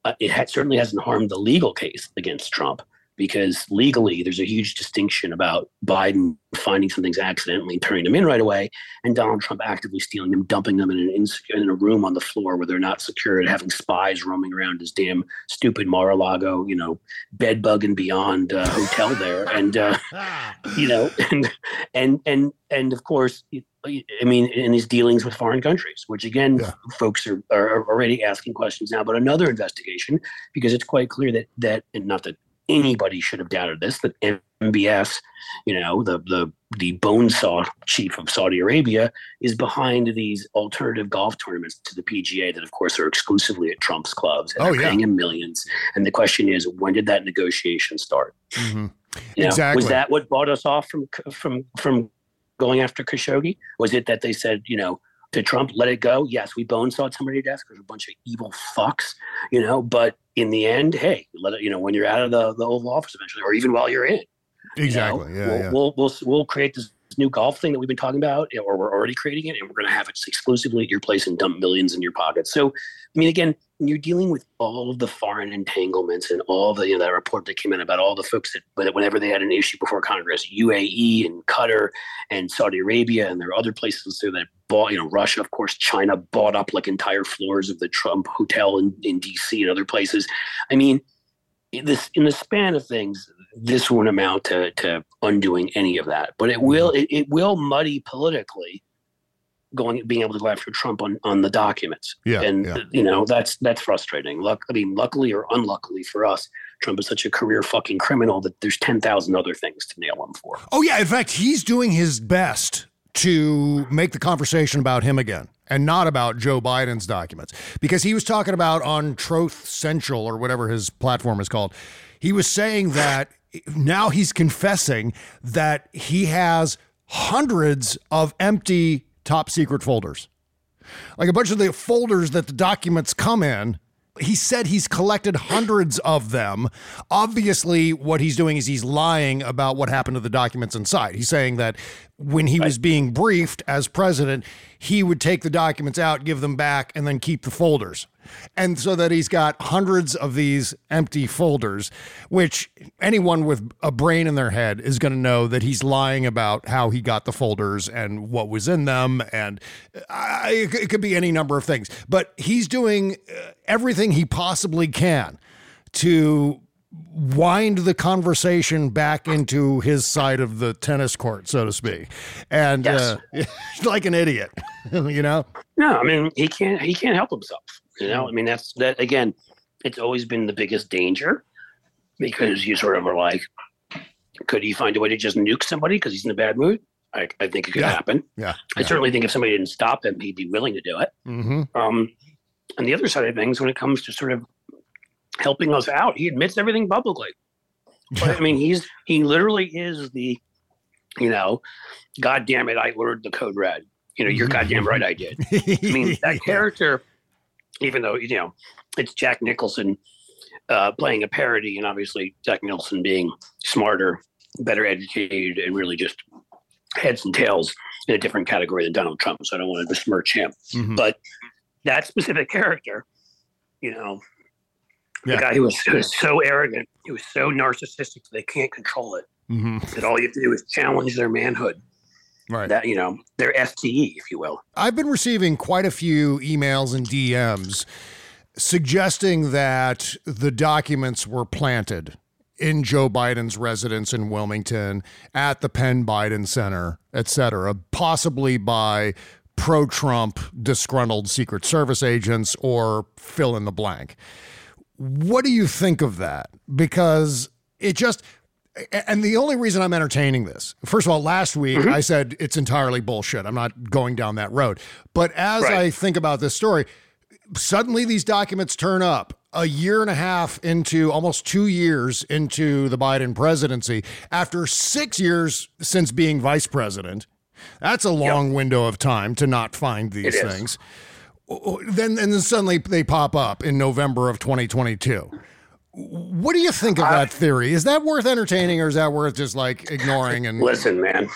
Uh, it ha- certainly hasn't harmed the legal case against Trump because legally there's a huge distinction about Biden finding some things accidentally and turning them in right away, and Donald Trump actively stealing them, dumping them in an ins- in a room on the floor where they're not secured, having spies roaming around his damn stupid Mar-a-Lago, you know, bed bug and beyond uh, hotel there, and uh, [LAUGHS] you know, and and and and of course. I mean, in his dealings with foreign countries, which again, Yeah. folks are, are already asking questions now. But another investigation, because it's quite clear that that, and not that anybody should have doubted this, that MBS, you know, the the the bone saw chief of Saudi Arabia, is behind these alternative golf tournaments to the PGA that, of course, are exclusively at Trump's clubs and Oh, are yeah. paying him millions. And the question is, when did that negotiation start? Mhm. You know, Exactly. Was that what bought us off from from from going after Khashoggi? Was it that they said, you know, to Trump, let it go? Yes, we bone sawed somebody to death because we're a bunch of evil fucks, you know. But in the end, hey, let it. You know, when you're out of the, the Oval Office eventually, or even while you're in, you know, Exactly. Yeah. we'll, yeah. we'll we'll we'll create this new golf thing that we've been talking about, or we're already creating it, and we're going to have it exclusively at your place and dump millions in your pocket. So, I mean, again, you're dealing with all of the foreign entanglements and all the you know that report that came in about all the folks that whenever they had an issue before Congress, UAE and Qatar and Saudi Arabia, and there are other places too that bought, you know, Russia, of course, China bought up like entire floors of the Trump hotel in, in DC and other places. I mean, this in the span of things, this won't amount to to undoing any of that, but it will mm-hmm. it, it will muddy politically going being able to go after Trump on on the documents. Yeah, and yeah. you know that's that's frustrating. Luck, I mean, luckily or unluckily for us, Trump is such a career fucking criminal that there's ten thousand other things to nail him for. Oh yeah, in fact, he's doing his best to make the conversation about him again and not about Joe Biden's documents because he was talking about on Truth Central or whatever his platform is called. He was saying that now he's confessing that he has hundreds of empty top secret folders. Like a bunch of the folders that the documents come in. He said he's collected hundreds of them. Obviously, what he's doing is he's lying about what happened to the documents inside. He's saying that when he was being briefed as president, he would take the documents out, give them back, and then keep the folders. And so that he's got hundreds of these empty folders, which anyone with a brain in their head is going to know that he's lying about how he got the folders and what was in them. And uh, it, it could be any number of things. But he's doing uh, everything he possibly can to wind the conversation back into his side of the tennis court, so to speak. And uh, [LAUGHS] like an idiot, [LAUGHS] you know? No, I mean he can't he can't help himself. You know, I mean that's that again. It's always been the biggest danger because you sort of are like, could he find a way to just nuke somebody because he's in a bad mood? I, I think it could Yeah. happen. Yeah. I certainly think if somebody didn't stop him, he'd be willing to do it. Mm-hmm. Um, and the other side of things, when it comes to sort of helping us out, he admits everything publicly. But I mean, he's he literally is the, you know, God damn it, I ordered the code red. You know, you're goddamn right, I did. [LAUGHS] I mean, that character, even though you know it's Jack Nicholson uh, playing a parody, and obviously Jack Nicholson being smarter, better educated, and really just heads and tails in a different category than Donald Trump. So I don't want to besmirch him, Mhm. but that specific character, you know, Yeah. the guy who was, who was so arrogant, he was so narcissistic that they can't control it. Mm-hmm. That all you have to do is challenge their manhood. Right. That you know, their FTE, if you will. I've been receiving quite a few emails and DMs suggesting that the documents were planted in Joe Biden's residence in Wilmington, at the Penn Biden Center, et cetera, possibly by pro Trump disgruntled Secret Service agents or fill in the blank. What do you think of that? Because it just, and the only reason I'm entertaining this, first of all, last week mm-hmm. I said it's entirely bullshit. I'm not going down that road. But as Right. I think about this story, suddenly these documents turn up a year and a half into almost two years into the Biden presidency after six years since being vice president. That's a long window of time to not find these things. Then and then suddenly they pop up in November of 2022. What do you think of that theory? Is that worth entertaining or is that worth just like ignoring and Listen, man,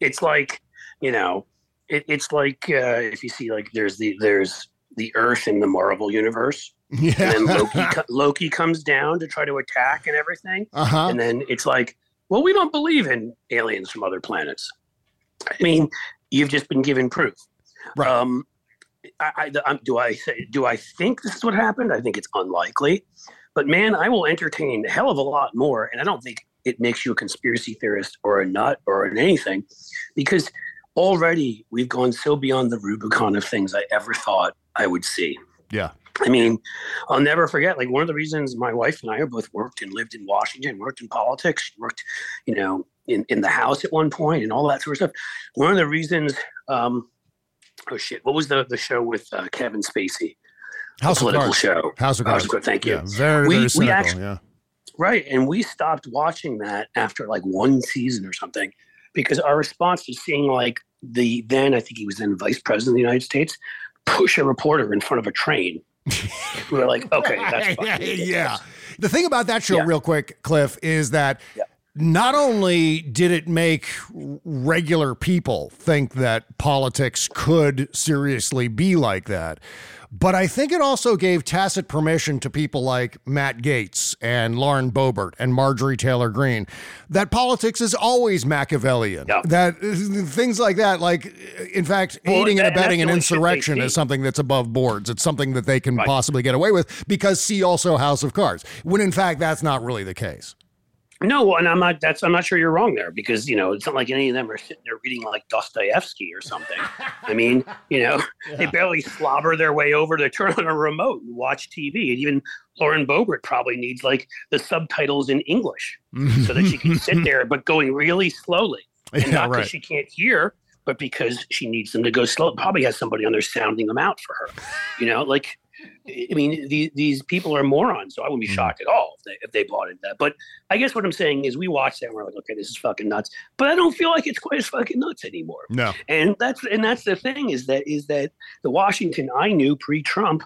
it's like you know, it, it's like uh, if you see like there's the there's the Earth in the Marvel universe, [LAUGHS] Yeah. and then Loki Loki comes down to try to attack and everything, Uh-huh. and then it's like, well, we don't believe in aliens from other planets. I mean, you've just been given proof. Right. Um, I, I, um, do I say, do I think this is what happened? I think it's unlikely, but man, I will entertain a hell of a lot more, and I don't think it makes you a conspiracy theorist or a nut or an anything, because already we've gone so beyond the Rubicon of things I ever thought I would see. Yeah. I mean, I'll never forget. Like one of the reasons my wife and I have both worked and lived in Washington, worked in politics, worked, you know, in, in the House at one point, and all that sort of stuff. One of the reasons, um, oh shit, what was the the show with uh, Kevin Spacey? House the of political Cards. show. House of Cards. Thank you. Yeah, very, We- very we cynical. actu- yeah. Right. And we stopped watching that after like one season or something because our response to seeing like the then, I think he was then vice president of the United States, push a reporter in front of a train. [LAUGHS] we were like, okay, that's fine. yeah. The thing about that show, real quick, Cliff, is that not only did it make regular people think that politics could seriously be like that, but I think it also gave tacit permission to people like Matt Gaetz and Lauren Boebert and Marjorie Taylor Greene that politics is always Machiavellian. That uh, things like that, like in fact, Well, aiding and abetting an that's the only shit they insurrection is something that's above boards. It's something that they can Right. possibly get away with because see also House of Cards. When in fact that's not really the case. No, and I'm not. That's I'm not sure you're wrong there because you know it's not like any of them are sitting there reading like Dostoevsky or something. I mean, you know, [LAUGHS] they barely slobber their way over to turn on a remote and watch TV. And even Lauren Boebert probably needs like the subtitles in English so that she can sit [LAUGHS] there, but going really slowly, and Yeah, not because right. she can't hear, but because she needs them to go slow. Probably has somebody on there sounding them out for her. You know, like I mean, these these people are morons, so I wouldn't be hmm. shocked at all if they, if they bought into that. But I guess what I'm saying is, we watch that and we're like, okay, this is fucking nuts. But I don't feel like it's quite as fucking nuts anymore. No. And that's and that's the thing is that is that the Washington I knew pre-Trump,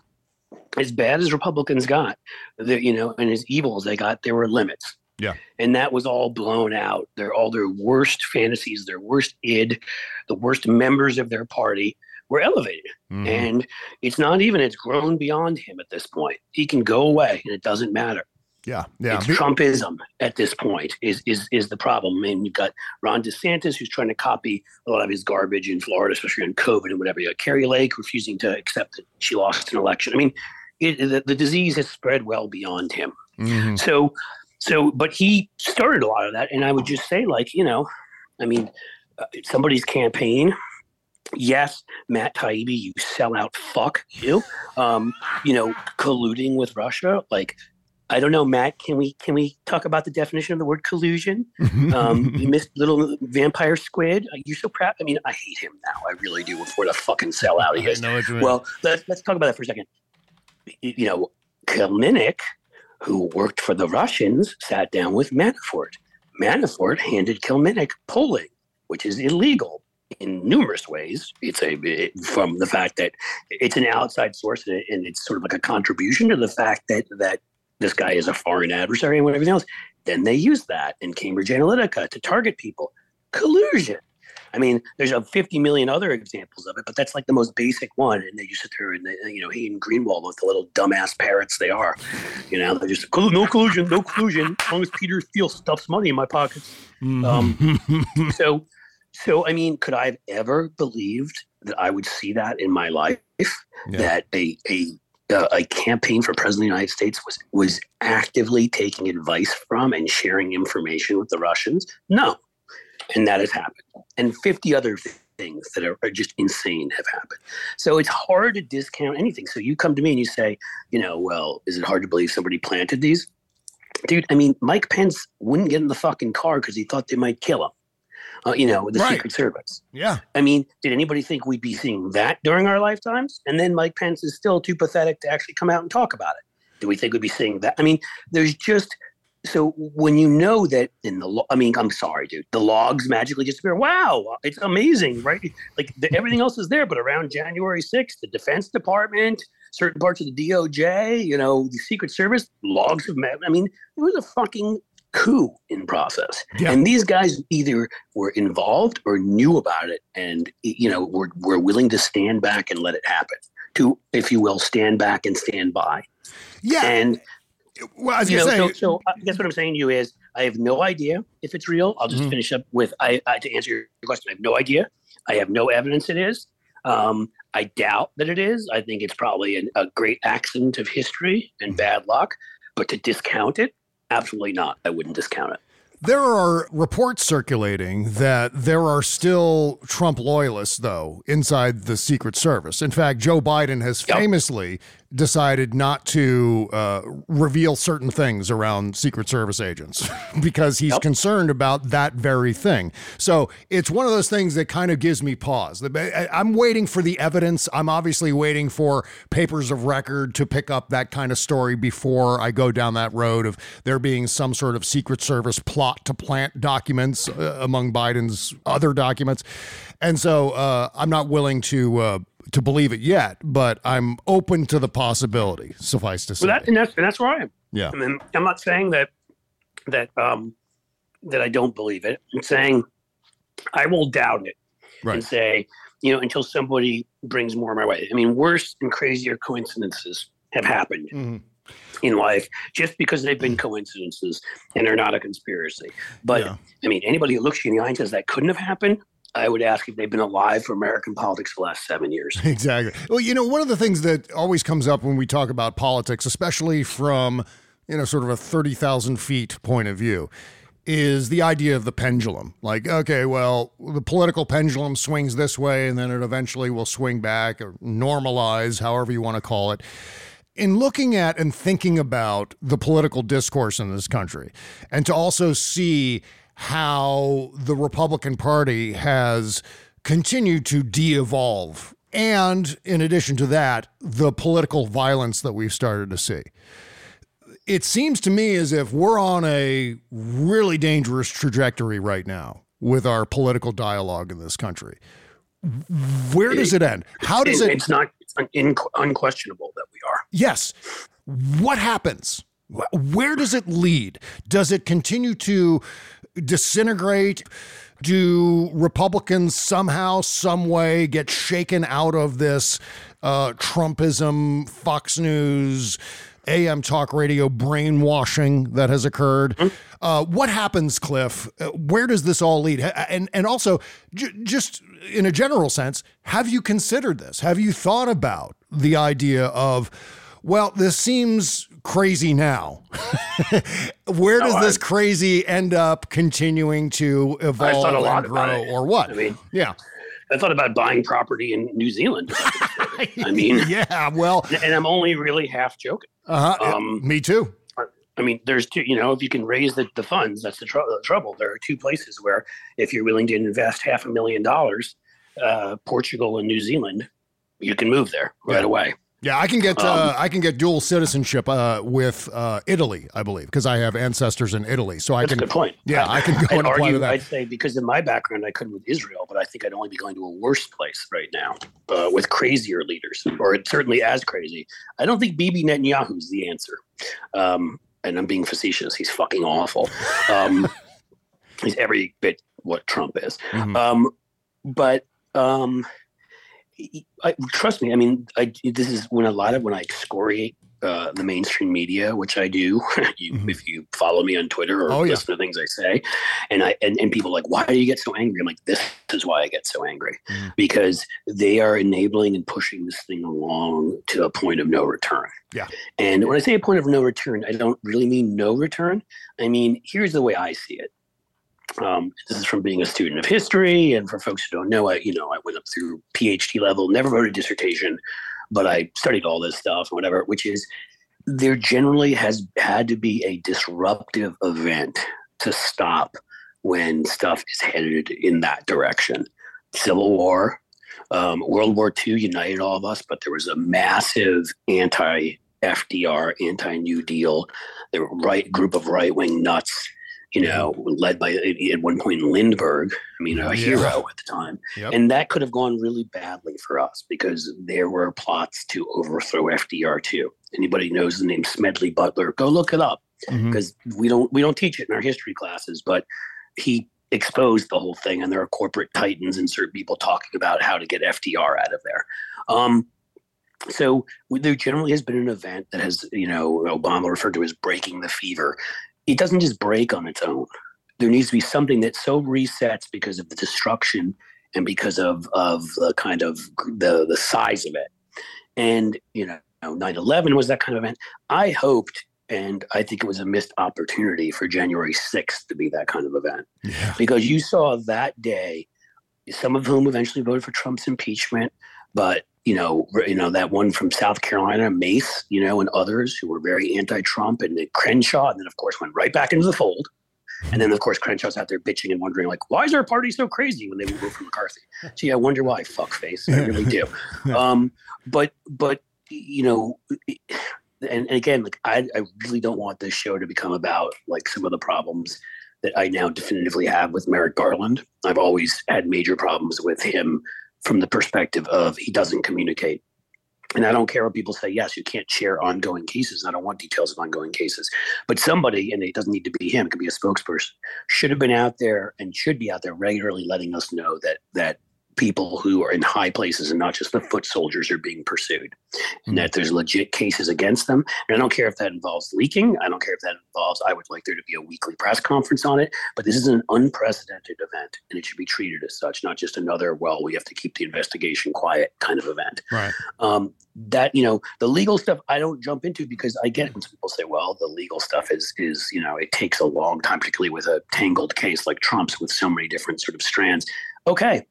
as bad as Republicans got, the, you know, and as evil as they got, there were limits Yeah. and that was all blown out. They're all their worst fantasies, their worst id, the worst members of their party were elevated. Mhm. And it's not even, it's grown beyond him at this point. He can go away and it doesn't matter. Yeah. Yeah. It's Trumpism at this point is is is the problem. And you've got Ron DeSantis who's trying to copy a lot of his garbage in Florida, especially on COVID and whatever. You got Kari Lake refusing to accept that she lost an election. I mean, it, the, the disease has spread well beyond him. Mhm. So, so, but he started a lot of that, and I would just say, like, you know, I mean, uh, somebody's campaign. Yes, Matt Taibbi, you sell out fuck you. Um, you know, colluding with Russia. Like, I don't know, Matt. Can we can we talk about the definition of the word collusion? [LAUGHS] Um, you missed little vampire squid. Uh, You're so proud. I mean, I hate him now. I really do. For the fucking sellout he is. know what you mean. Well, let's let's talk about that for a second. You know, Kilimnik, who worked for the Russians, sat down with Manafort. Manafort handed Kilimnik polling, which is illegal in numerous ways. It's a it- from the fact that it's an outside source and, it- and it's sort of like a contribution to the fact that that this guy is a foreign adversary and everything else. Then they use that in Cambridge Analytica to target people. Collusion. I mean, there's a 50 million other examples of it, but that's like the most basic one. And they you sit there and they, you know he and Greenwald with the little dumbass parrots they are. You know, they're just no collusion, no collusion. As long as Peter Thiel stuffs money in my pockets. Um, so, so I mean, could I have ever believed that I would see that in my life? That a a uh, a campaign for president of the United States was was actively taking advice from and sharing information with the Russians? No, and that has happened, and fifty other things that are, are just insane have happened. So it's hard to discount anything. So you come to me and you say, you know, well, is it hard to believe somebody planted these? Dude, I mean, Mike Pence wouldn't get in the fucking car because he thought they might kill him. Uh, you know, the Right. Secret Service. Yeah. I mean, did anybody think we'd be seeing that during our lifetimes? And then Mike Pence is still too pathetic to actually come out and talk about it. Do we think we'd be seeing that? I mean, there's just so when you know that in the lo- I mean, I'm sorry, dude, the logs magically disappear. Wow, it's amazing, right? Like the, everything else is there, but around January 6th, the Defense Department, certain parts of the DOJ, you know, the Secret Service, logs of, ma- I mean, it was a fucking coup in process. And these guys either were involved or knew about it and, you know, were, were willing to stand back and let it happen. To, if you will, stand back and stand by. Yeah. And well, I was you know, say- so, so I guess what I'm saying to you is I have no idea if it's real. I'll just Mhm. finish up with I, I to answer your question. I have no idea. I have no evidence it is. Um, I doubt that it is. I think it's probably an, a great accident of history and bad luck. But to discount it, absolutely not. I wouldn't discount it. There are reports circulating that there are still Trump loyalists, though, inside the Secret Service. In fact, Joe Biden has famously decided not to uh, reveal certain things around Secret Service agents [LAUGHS] because he's concerned about that very thing. So it's one of those things that kind of gives me pause. I'm waiting for the evidence. I'm obviously waiting for papers of record to pick up that kind of story before I go down that road of there being some sort of Secret Service plot to plant documents uh, among Biden's other documents. And so uh, I'm not willing to. Uh, to believe it yet, but I'm open to the possibility. Suffice to say, Well, that, and that's and that's where I am. Yeah. I mean, I'm not saying that that um, that I don't believe it I'm saying I will doubt it Right. and say, you know, until somebody brings more my way. I mean, worse and crazier coincidences have happened Mhm. in life just because they've been coincidences and they're not a conspiracy. But Yeah. I mean, anybody who looks you in the eye and says that couldn't have happened, I would ask if they've been alive for American politics the last seven years. [LAUGHS] Exactly. Well, you know, one of the things that always comes up when we talk about politics, especially from, you know, sort of a 30,000 feet point of view, is the idea of the pendulum. Like, okay, well, the political pendulum swings this way and then it eventually will swing back or normalize, however you want to call it. In looking at and thinking about the political discourse in this country, and to also see how the Republican Party has continued to de evolve. And in addition to that, the political violence that we've started to see. It seems to me as if we're on a really dangerous trajectory right now with our political dialogue in this country. Where does it end? How does it? It's not it's un- unquestionable that we are. Yes. What happens? Where does it lead? Does it continue to disintegrate? Do Republicans somehow, some way get shaken out of this uh, Trumpism, Fox News, AM talk radio brainwashing that has occurred? Uh, what happens, Cliff? Uh, where does this all lead? And and also, j- just in a general sense, have you considered this? Have you thought about the idea of, well, this seems crazy now. [LAUGHS] Where does No, this I- crazy end up continuing to evolve and grow, or what? I mean, yeah, I thought about buying property in New Zealand. [LAUGHS] I mean, yeah. Well, and I'm only really half joking. uh-huh. Um, me too. I mean, there's two, you know, if you can raise the, the funds, that's the, tr- the trouble. There are two places where if you're willing to invest half a million dollars, uh, Portugal and New Zealand, you can move there right Yeah. away. Yeah, I can get uh, Um, I can get dual citizenship uh, with uh, Italy, I believe, because I have ancestors in Italy. So I That's can. a good point. Yeah, I can [LAUGHS] go I'd and apply to that. I'd say because in my background, I could with Israel, but I think I'd only be going to a worse place right now uh, with crazier leaders, or certainly as crazy. I don't think Bibi Netanyahu's the answer. Um, and I'm being facetious. He's fucking awful. Um, [LAUGHS] he's every bit what Trump is. Mhm. Um, but um, I, trust me. I mean, I, this is when a lot of when I excoriate uh, the mainstream media, which I do. [LAUGHS] you, Mhm. If you follow me on Twitter or Oh, yeah. listen to things I say, and I and, and people are like, why do you get so angry? I'm like, this is why I get so angry Mhm. because they are enabling and pushing this thing along to a point of no return. Yeah. And when I say a point of no return, I don't really mean no return. I mean, here's the way I see it. Um, this is from being a student of history, and for folks who don't know, I you know I went up through PhD level, never wrote a dissertation, but I studied all this stuff and whatever. Which is there generally has had to be a disruptive event to stop when stuff is headed in that direction. Civil War, um, World War II united all of us, but there was a massive anti FDR, anti New Deal, the right group of right wing nuts, you know, led by at one point Lindbergh, I mean, a Yeah. hero at the time. Yep. And that could have gone really badly for us because there were plots to overthrow FDR too. Anybody knows the name Smedley Butler, go look it up because we don't we don't teach it in our history classes, but he exposed the whole thing and there are corporate titans and certain people talking about how to get FDR out of there. Um, so there generally has been an event that has, you know, Obama referred to as breaking the fever. It doesn't just break on its own. There needs to be something that so resets because of the destruction and because of of the kind of the the size of it. And you know, 9/11 was that kind of event. I hoped, and I think it was a missed opportunity for January 6th to be that kind of event Yeah. because you saw that day some of whom eventually voted for Trump's impeachment, but you know, you know that one from South Carolina, Mace, you know, and others who were very anti-Trump, and then Crenshaw, and then of course went right back into the fold. And then of course Crenshaw's out there bitching and wondering like, why is our party so crazy when they vote for McCarthy? Gee, I wonder why. Fuckface, I really do. [LAUGHS] Um, but but you know, and, and again, like I, I really don't want this show to become about like some of the problems that I now definitively have with Merrick Garland. I've always had major problems with him from the perspective of he doesn't communicate. And I don't care what people say. Yes, you can't share ongoing cases. I don't want details of ongoing cases. But somebody, and it doesn't need to be him, it could be a spokesperson, should have been out there and should be out there regularly letting us know that that people who are in high places and not just the foot soldiers are being pursued. And that there's legit cases against them. And i don't care if that involves leaking. I don't care if that involves i would like there to be a weekly press conference on it. But this is an unprecedented event and it should be treated as such not just another well we have to keep the investigation quiet kind of event. Right. um, that you know the legal stuff I don't jump into because I get when some people say, well, the legal stuff is is you know it takes a long time, particularly with a tangled case like Trump's with so many different sort of strands. Okay,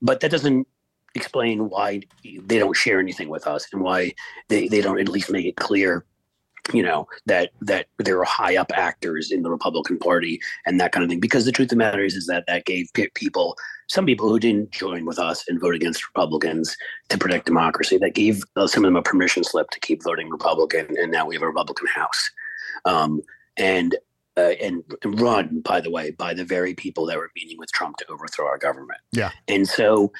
but that doesn't explain why they don't share anything with us and why they, they don't at least make it clear you know that that there are high up actors in the republican party and that kind of thing. Because the truth of the matter is is that that gave people some people who didn't join with us and vote against republicans to protect democracy that gave uh, some of them a permission slip to keep voting republican and now we have a republican house. Um, and uh, and run by the way by the very people that were meeting with trump to overthrow our government Yeah. and so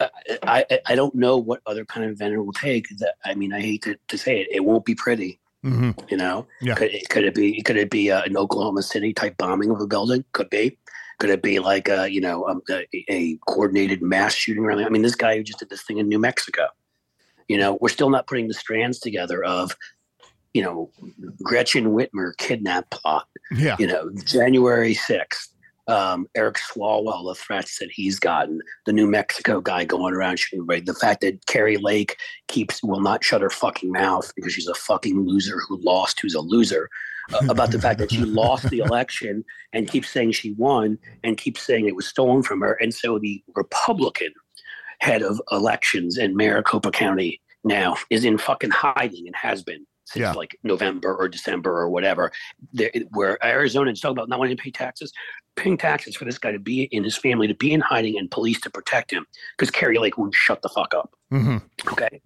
uh, I, I don't know what other kind of event will take. That I mean, I hate to, to say it, it won't be pretty. hmm You know, Yeah. could it, could it be could it be uh, an Oklahoma City type bombing of a building? Could be. Could it be like a you know um, a, a coordinated mass shooting? Around? I mean, this guy who just did this thing in New Mexico. You know, we're still not putting the strands together of, you know, Gretchen Whitmer kidnap plot Yeah. you know, January 6th, um, Eric Swalwell, the threats that he's gotten, the New Mexico guy going around shooting, right? The fact that Kari Lake keeps, will not shut her fucking mouth because she's a fucking loser who lost, who's a loser, uh, [LAUGHS] about the fact that she lost the election and keeps saying she won and keeps saying it was stolen from her. And so the Republican head of elections in Maricopa County now is in fucking hiding and has been since Yeah. like November or December or whatever. There, where Arizona is talking about not wanting to pay taxes, paying taxes for this guy to be in his family, to be in hiding, and police to protect him because Kari Lake won't shut the fuck up. hmm Okay,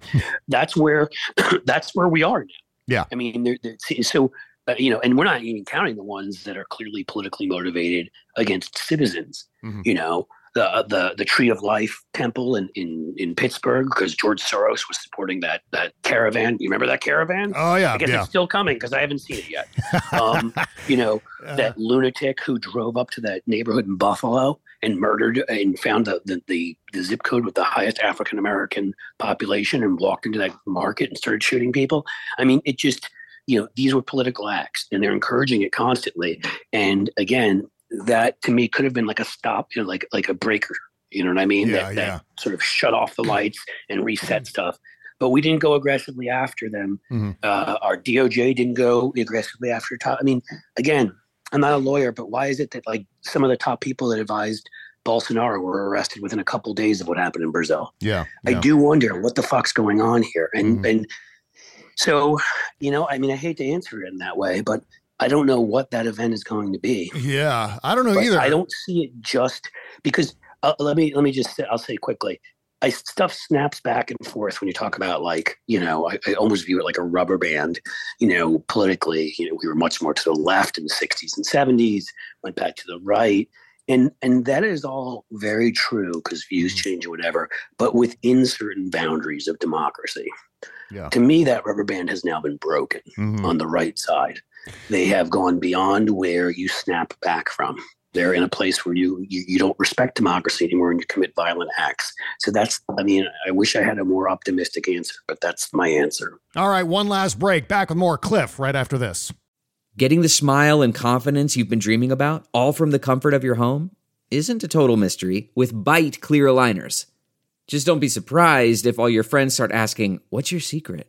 that's where [CLEARS THROAT] that's where we are now. Yeah. I mean, there- see, so uh, you know, and we're not even counting the ones that are clearly politically motivated against citizens. Mhm. You know, the the the Tree of Life Temple in in, in Pittsburgh because George Soros was supporting that that caravan. You remember that caravan? Oh yeah. I guess Yeah. it's still coming because I haven't seen it yet. [LAUGHS] Um, you know, Uh, that lunatic who drove up to that neighborhood in Buffalo and murdered and found the, the, the, the zip code with the highest African American population and walked into that market and started shooting people. I mean, it just, you know, these were political acts and they're encouraging it constantly. And again, that to me could have been like a stop, you know, like like a breaker. You know what I mean? Yeah, that, yeah. that sort of shut off the lights and reset stuff. But we didn't go aggressively after them. Mhm. Uh, our DOJ didn't go aggressively after top. I mean, again, I'm not a lawyer, but why is it that like some of the top people that advised Bolsonaro were arrested within a couple days of what happened in Brazil? Yeah. I do wonder what the fuck's going on here. And Mhm. and so, you know, I mean, I hate to answer it in that way, but I don't know what that event is going to be. Yeah. I don't know But either. I don't see it just because uh, let me let me just say, I'll say quickly. I stuff snaps back and forth when you talk about like you know I, I almost view it like a rubber band. You know, politically, you know, we were much more to the left in the '60s and '70s, went back to the right, and and that is all very true because views change or whatever, but within certain boundaries of democracy. Yeah. To me, that rubber band has now been broken Mhm. on the right side. They have gone beyond where you snap back from. They're in a place where you, you you don't respect democracy anymore and you commit violent acts. So that's I mean, I wish I had a more optimistic answer, but that's my answer. All right. One last break. Back with more Cliff right after this. Getting the smile and confidence you've been dreaming about, all from the comfort of your home, isn't a total mystery with Byte Clear Aligners. Just don't be surprised if all your friends start asking, What's your secret?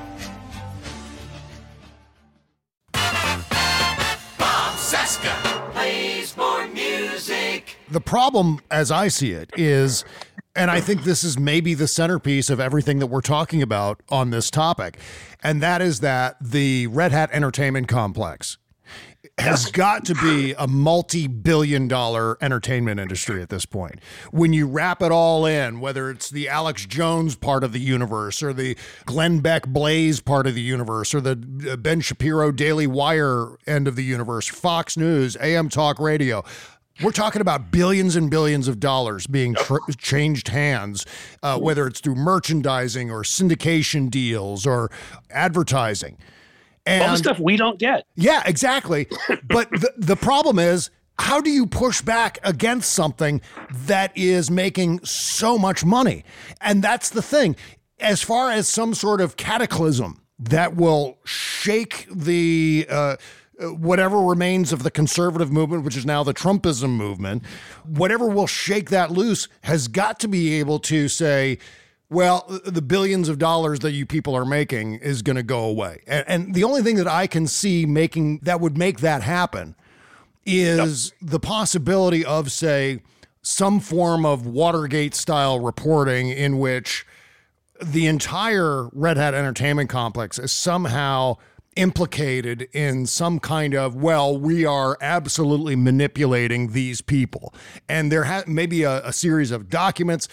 The problem, as I see it, is, and I think this is maybe the centerpiece of everything that we're talking about on this topic, and that is that the Red Hat Entertainment Complex has got to be a multi-billion dollar entertainment industry at this point. When you wrap it all in, whether it's the Alex Jones part of the universe or the Glenn Beck Blaze part of the universe or the uh, Ben Shapiro Daily Wire end of the universe, Fox News, AM Talk Radio, we're talking about billions and billions of dollars being tr- changed hands, uh, whether it's through merchandising or syndication deals or advertising. And All the stuff we don't get. yeah, exactly. [LAUGHS] but the, the problem is, how do you push back against something that is making so much money? And that's the thing. As far as some sort of cataclysm that will shake the uh, whatever remains of the conservative movement, which is now the Trumpism movement, whatever will shake that loose has got to be able to say, well, the billions of dollars that you people are making is going to go away. And, and, the only thing that I can see making that would make that happen is yep. the possibility of, say, some form of Watergate style reporting in which the entire Red Hat Entertainment Complex is somehow implicated in some kind of well we are absolutely manipulating these people and there ha- maybe a, a series of documents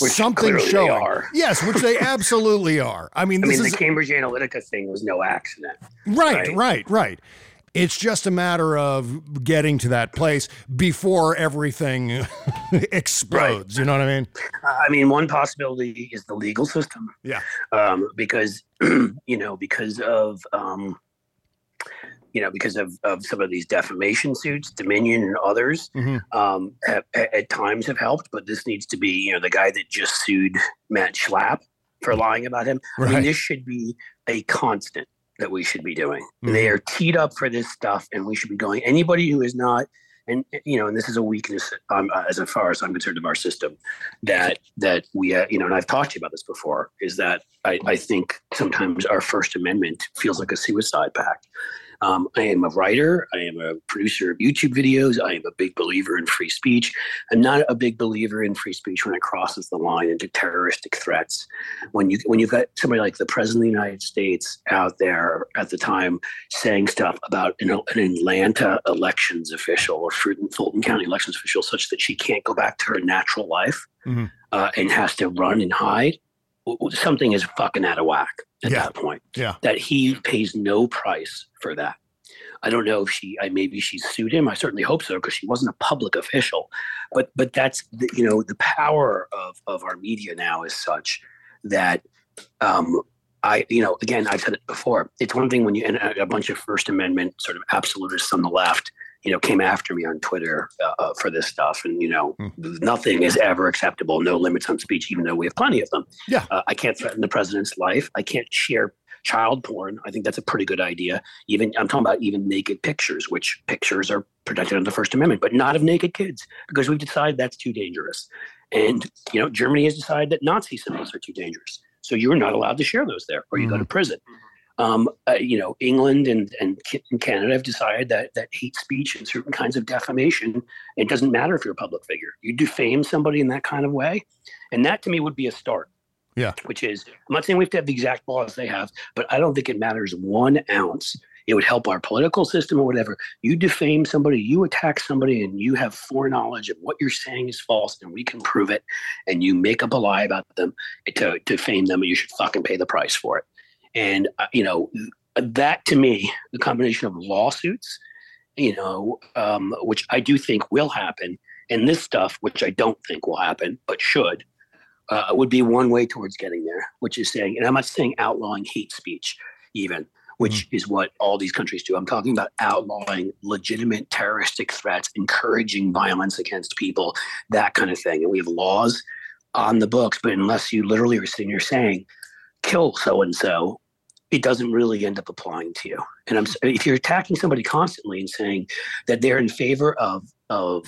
which something showing. Are. Yes, which they absolutely are. I mean, [LAUGHS] I this mean, is the Cambridge Analytica thing was no accident. Right, right, right, right. It's just a matter of getting to that place before everything [LAUGHS] explodes. Right. You know what I mean? I mean, one possibility is the legal system. Yeah. Um, because [CLEARS THROAT] you know, because of um, you know, because of, of some of these defamation suits, Dominion and others, mm-hmm. um, have, at times have helped. But this needs to be, you know, the guy that just sued Matt Schlapp for lying about him. Right. I mean, this should be a constant that we should be doing. Mm-hmm. They are teed up for this stuff, and we should be going. Anybody who is not, and you know, and this is a weakness um, as far as I'm concerned of our system, that that we, uh, you know, and I've talked to you about this before, is that I, I think sometimes our First Amendment feels like a suicide pact. Um, I am a writer. I am a producer of YouTube videos. I am a big believer in free speech. I'm not a big believer in free speech when it crosses the line into terroristic threats. When you when you've got somebody like the president of the United States out there at the time saying stuff about an, an Atlanta elections official or Fulton, Fulton County elections official, such that she can't go back to her natural life mm-hmm. uh, and has to run and hide, something is fucking out of whack at yeah. that point. Yeah. That he pays no price for that. I don't know if she, I, maybe she sued him. I certainly hope so because she wasn't a public official. But but that's the, you know the power of of our media now is such that um, I you know again I've said it before. It's one thing when you and a bunch of First Amendment sort of absolutists on the left you know, came after me on Twitter uh, for this stuff. And, you know, mm. nothing is ever acceptable, no limits on speech, even though we have plenty of them. Yeah. Uh, I can't threaten the president's life. I can't share child porn. I think that's a pretty good idea. Even I'm talking about even naked pictures, which pictures are protected under the First Amendment, but not of naked kids because we've decided that's too dangerous. And, you know, Germany has decided that Nazi symbols are too dangerous. So you're not allowed to share those there or you mm. go to prison. Um, uh, you know, England and, and Canada have decided that that hate speech and certain kinds of defamation, it doesn't matter if you're a public figure. You defame somebody in that kind of way, and that to me would be a start. Yeah. Which is, I'm not saying we have to have the exact laws they have, but I don't think it matters one ounce. It would help our political system or whatever. You defame somebody, you attack somebody, and you have foreknowledge of what you're saying is false, and we can prove it, and you make up a lie about them to defame them, and you should fucking pay the price for it. And, uh, you know, that to me, the combination of lawsuits, you know, um, which I do think will happen, and this stuff, which I don't think will happen, but should, uh, would be one way towards getting there, which is saying, and I'm not saying outlawing hate speech, even, which mm-hmm. is what all these countries do. I'm talking about outlawing legitimate terroristic threats, encouraging violence against people, that kind of thing. And we have laws on the books, but unless you literally are sitting here saying, kill so and so, it doesn't really end up applying to you. And I'm if you're attacking somebody constantly and saying that they're in favor of of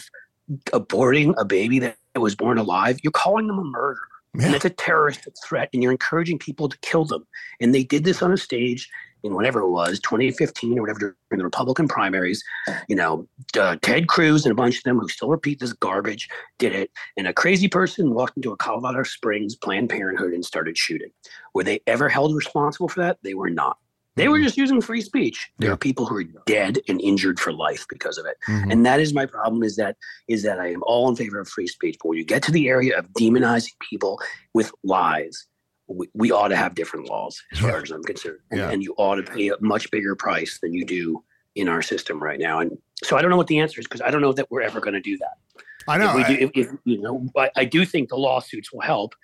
aborting a baby that was born alive, you're calling them a murderer. Yeah. And it's a terrorist threat, and you're encouraging people to kill them. And they did this on a stage in whatever it was, 2015 or whatever, during the Republican primaries. You know, uh, Ted Cruz and a bunch of them who still repeat this garbage did it. And a crazy person walked into a Colorado Springs Planned Parenthood and started shooting. Were they ever held responsible for that? They were not. They were mm-hmm. just using free speech. There yeah. are people who are dead and injured for life because of it. Mm-hmm. And that is my problem is that is that I am all in favor of free speech. But when you get to the area of demonizing people with lies, we, we ought to have different laws as far as I'm concerned. Yeah. And you ought to pay a much bigger price than you do in our system right now. And so I don't know what the answer is because I don't know that we're ever going to do that. I know. If we I, do, if, if, you know, I, I do think the lawsuits will help,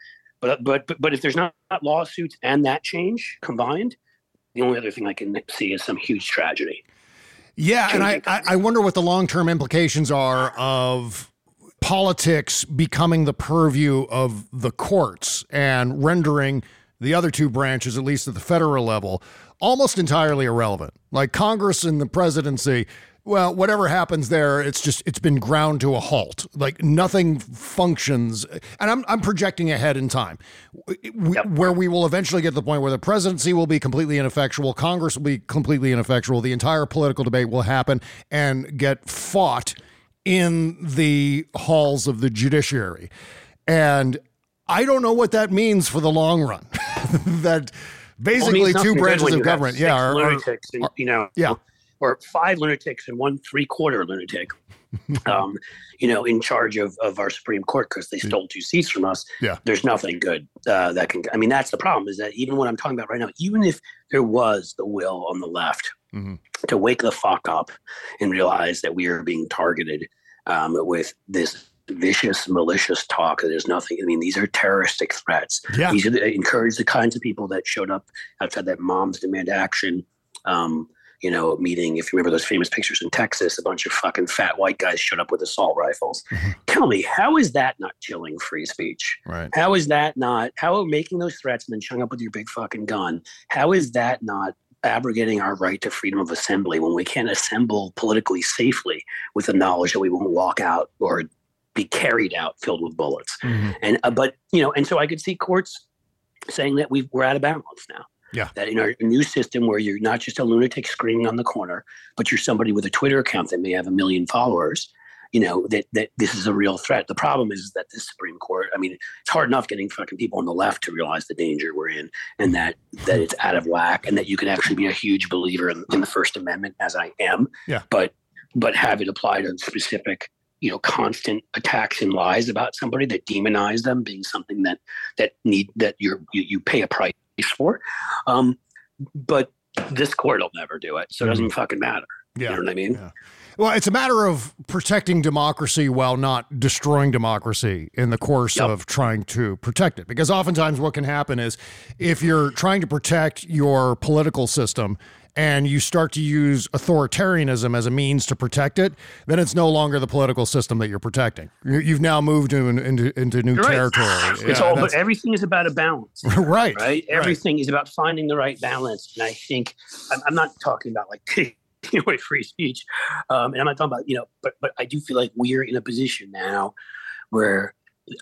but but but, but if there's not, not lawsuits and that change combined, the only other thing I can see is some huge tragedy. Yeah, and I, I wonder what the long term implications are of politics becoming the purview of the courts and rendering the other two branches, at least at the federal level, almost entirely irrelevant. Like Congress and the presidency, well, whatever happens there, it's just it's been ground to a halt. Like nothing functions, and I'm I'm projecting ahead in time, yep. where we will eventually get to the point where the presidency will be completely ineffectual, Congress will be completely ineffectual, the entire political debate will happen and get fought in the halls of the judiciary, and I don't know what that means for the long run. [LAUGHS] that basically well, two branches of government, yeah, are, are, are, you know, yeah or five lunatics and one three quarter lunatic, [LAUGHS] um, you know, in charge of, of our Supreme Court because they stole two seats from us. Yeah. There's nothing good uh, that can, I mean, that's the problem is that even what I'm talking about right now, even if there was the will on the left mm-hmm. to wake the fuck up and realize that we are being targeted um, with this vicious, malicious talk. There's nothing. I mean, these are terroristic threats. Yeah. These are the, encourage the kinds of people that showed up outside that moms demand action. Um, you know, meeting. If you remember those famous pictures in Texas, a bunch of fucking fat white guys showed up with assault rifles. Mm-hmm. Tell me, how is that not chilling free speech? Right. How is that not, how making those threats and then showing up with your big fucking gun, how is that not abrogating our right to freedom of assembly when we can't assemble politically safely with the knowledge that we won't walk out or be carried out filled with bullets? Mm-hmm. And, uh, but, you know, and so I could see courts saying that we we're out of balance now. Yeah. That in our new system where you're not just a lunatic screaming on the corner, but you're somebody with a Twitter account that may have a million followers, you know, that that this is a real threat. The problem is that the Supreme Court, I mean, it's hard enough getting fucking people on the left to realize the danger we're in and that that it's out of whack and that you can actually be a huge believer in, in the First Amendment as I am. Yeah. But but have it applied to specific you know constant attacks and lies about somebody that demonize them being something that that need that you're you, you pay a price for. Um, but this court will never do it, so it doesn't mm-hmm. fucking matter. Yeah. You know what I mean? Yeah. Well, it's a matter of protecting democracy while not destroying democracy in the course yep. of trying to protect it. Because oftentimes, what can happen is if you're trying to protect your political system and you start to use authoritarianism as a means to protect it, then it's no longer the political system that you're protecting. You've now moved into into new right. territory. It's yeah, all, but everything is about a balance. [LAUGHS] right. Right. Everything right. is about finding the right balance, and I think I'm, I'm not talking about like [LAUGHS] [LAUGHS] taking away free speech, um, and I'm not talking about you know, but but I do feel like we're in a position now where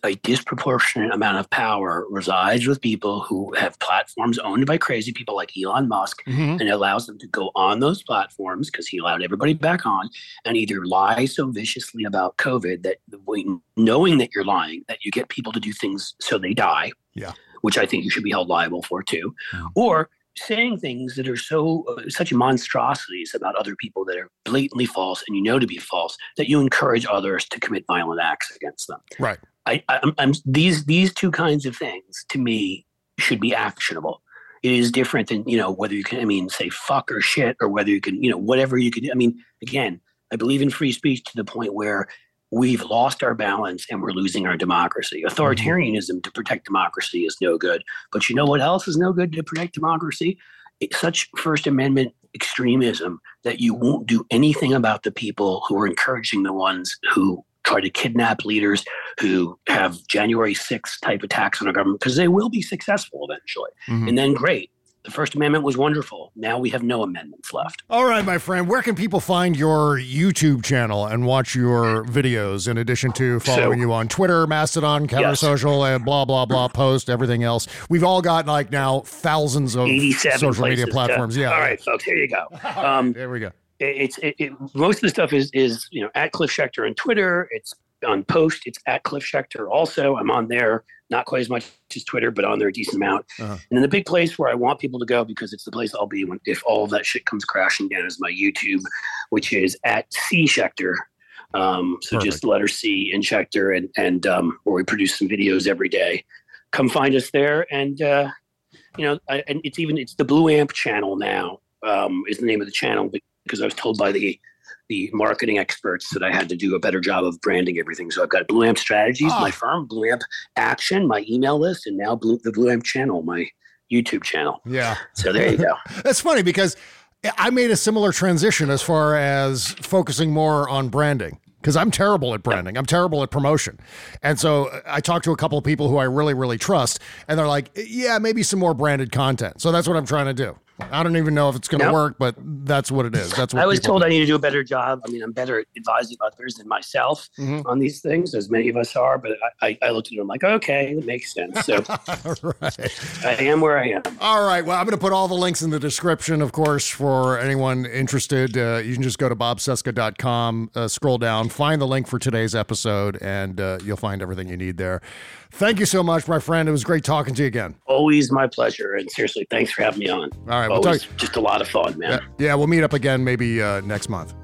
a disproportionate amount of power resides with people who have platforms owned by crazy people like Elon Musk, mm-hmm. and allows them to go on those platforms because he allowed everybody back on and either lie so viciously about COVID that knowing that you're lying, that you get people to do things so they die. Yeah. Which I think you should be held liable for too. Yeah. Or saying things that are so uh, such monstrosities about other people that are blatantly false and you know to be false that you encourage others to commit violent acts against them. Right. I, I'm, I'm these these two kinds of things to me should be actionable. It is different than you know whether you can I mean say fuck or shit or whether you can you know whatever you can. I mean again, I believe in free speech to the point where we've lost our balance and we're losing our democracy. Mm-hmm. Authoritarianism to protect democracy is no good. But you know what else is no good to protect democracy? It's such First Amendment extremism that you won't do anything about the people who are encouraging the ones who try to kidnap leaders who have January 6th type attacks on our government because they will be successful eventually. Mhm. And then great. The First Amendment was wonderful. Now we have no amendments left. All right, my friend, where can people find your YouTube channel and watch your videos in addition to following So- you on Twitter, Mastodon, Counter Yes. Social, and blah, blah, blah, post, everything else? We've all got like now thousands of social media platforms. Yeah. All right, folks, here you go. [LAUGHS] Um, there we go. it's it, it, most of the stuff is is you know at Cliff Schecter on Twitter. It's on Post. It's at Cliff Schecter. Also, I'm on there, not quite as much as Twitter, but on there a decent amount. Uh-huh. And then the big place where I want people to go because it's the place I'll be when if all of that shit comes crashing down is my YouTube, which is at C Schecter. Um, so just letter C in Schecter, and and um, where we produce some videos every day. Come find us there, and uh, you know, I, and it's even it's the Blue Amp channel now um, is the name of the channel because I was told by the the marketing experts that I had to do a better job of branding everything. So I've got Blue Amp Strategies, Ah. my firm, Blue Amp Action, my email list, and now Blue, the Blue Amp channel, my YouTube channel. Yeah. So there you go. [LAUGHS] That's funny because I made a similar transition as far as focusing more on branding because I'm terrible at branding. I'm terrible at promotion. And so I talked to a couple of people who I really, really trust, and they're like, yeah, maybe some more branded content. So that's what I'm trying to do. I don't even know if it's going to work, but that's what it is. That's what I was told do. I need to do a better job. I mean, I'm better at advising others than myself Mhm. on these things, as many of us are. But I, I, looked at it, I'm like, okay, it makes sense. So [LAUGHS] I am where I am. All right. Well, I'm going to put all the links in the description, of course, for anyone interested. Uh, you can just go to bobcesca.com, uh, scroll down, find the link for today's episode, and uh, you'll find everything you need there. Thank you so much, my friend. It was great talking to you again. Always my pleasure. And seriously, thanks for having me on. All right. We'll Always talk- just a lot of fun, man. Yeah, we'll meet up again maybe uh, next month.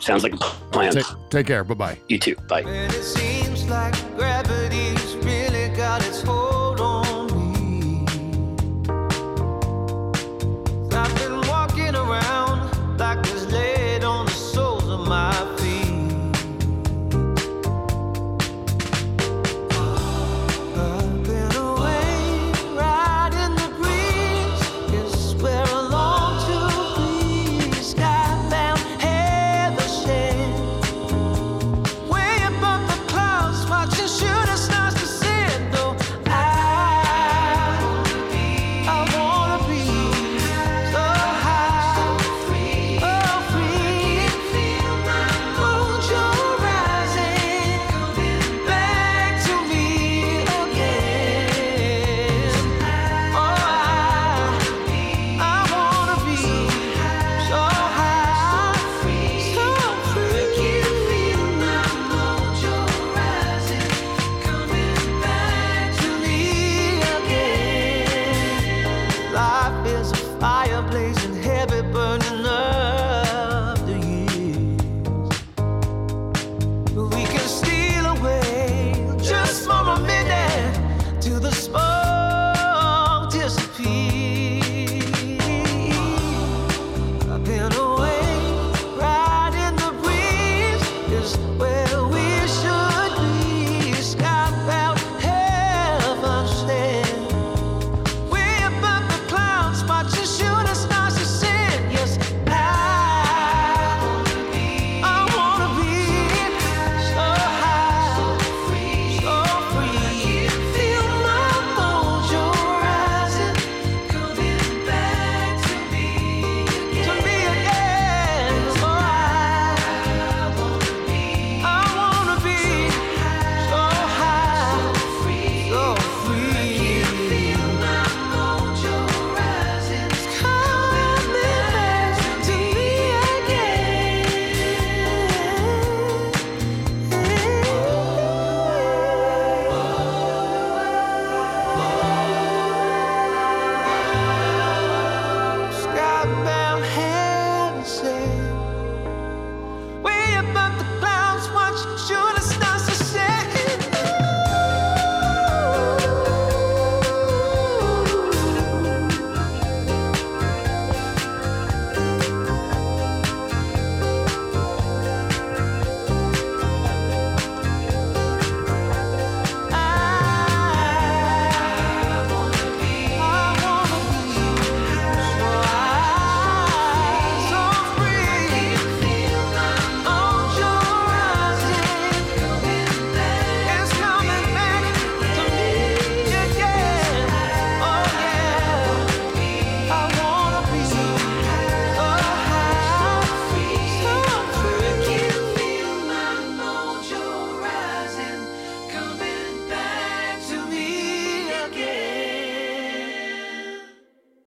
Sounds like a plan. Take, take care. Bye bye. You too. Bye. It seems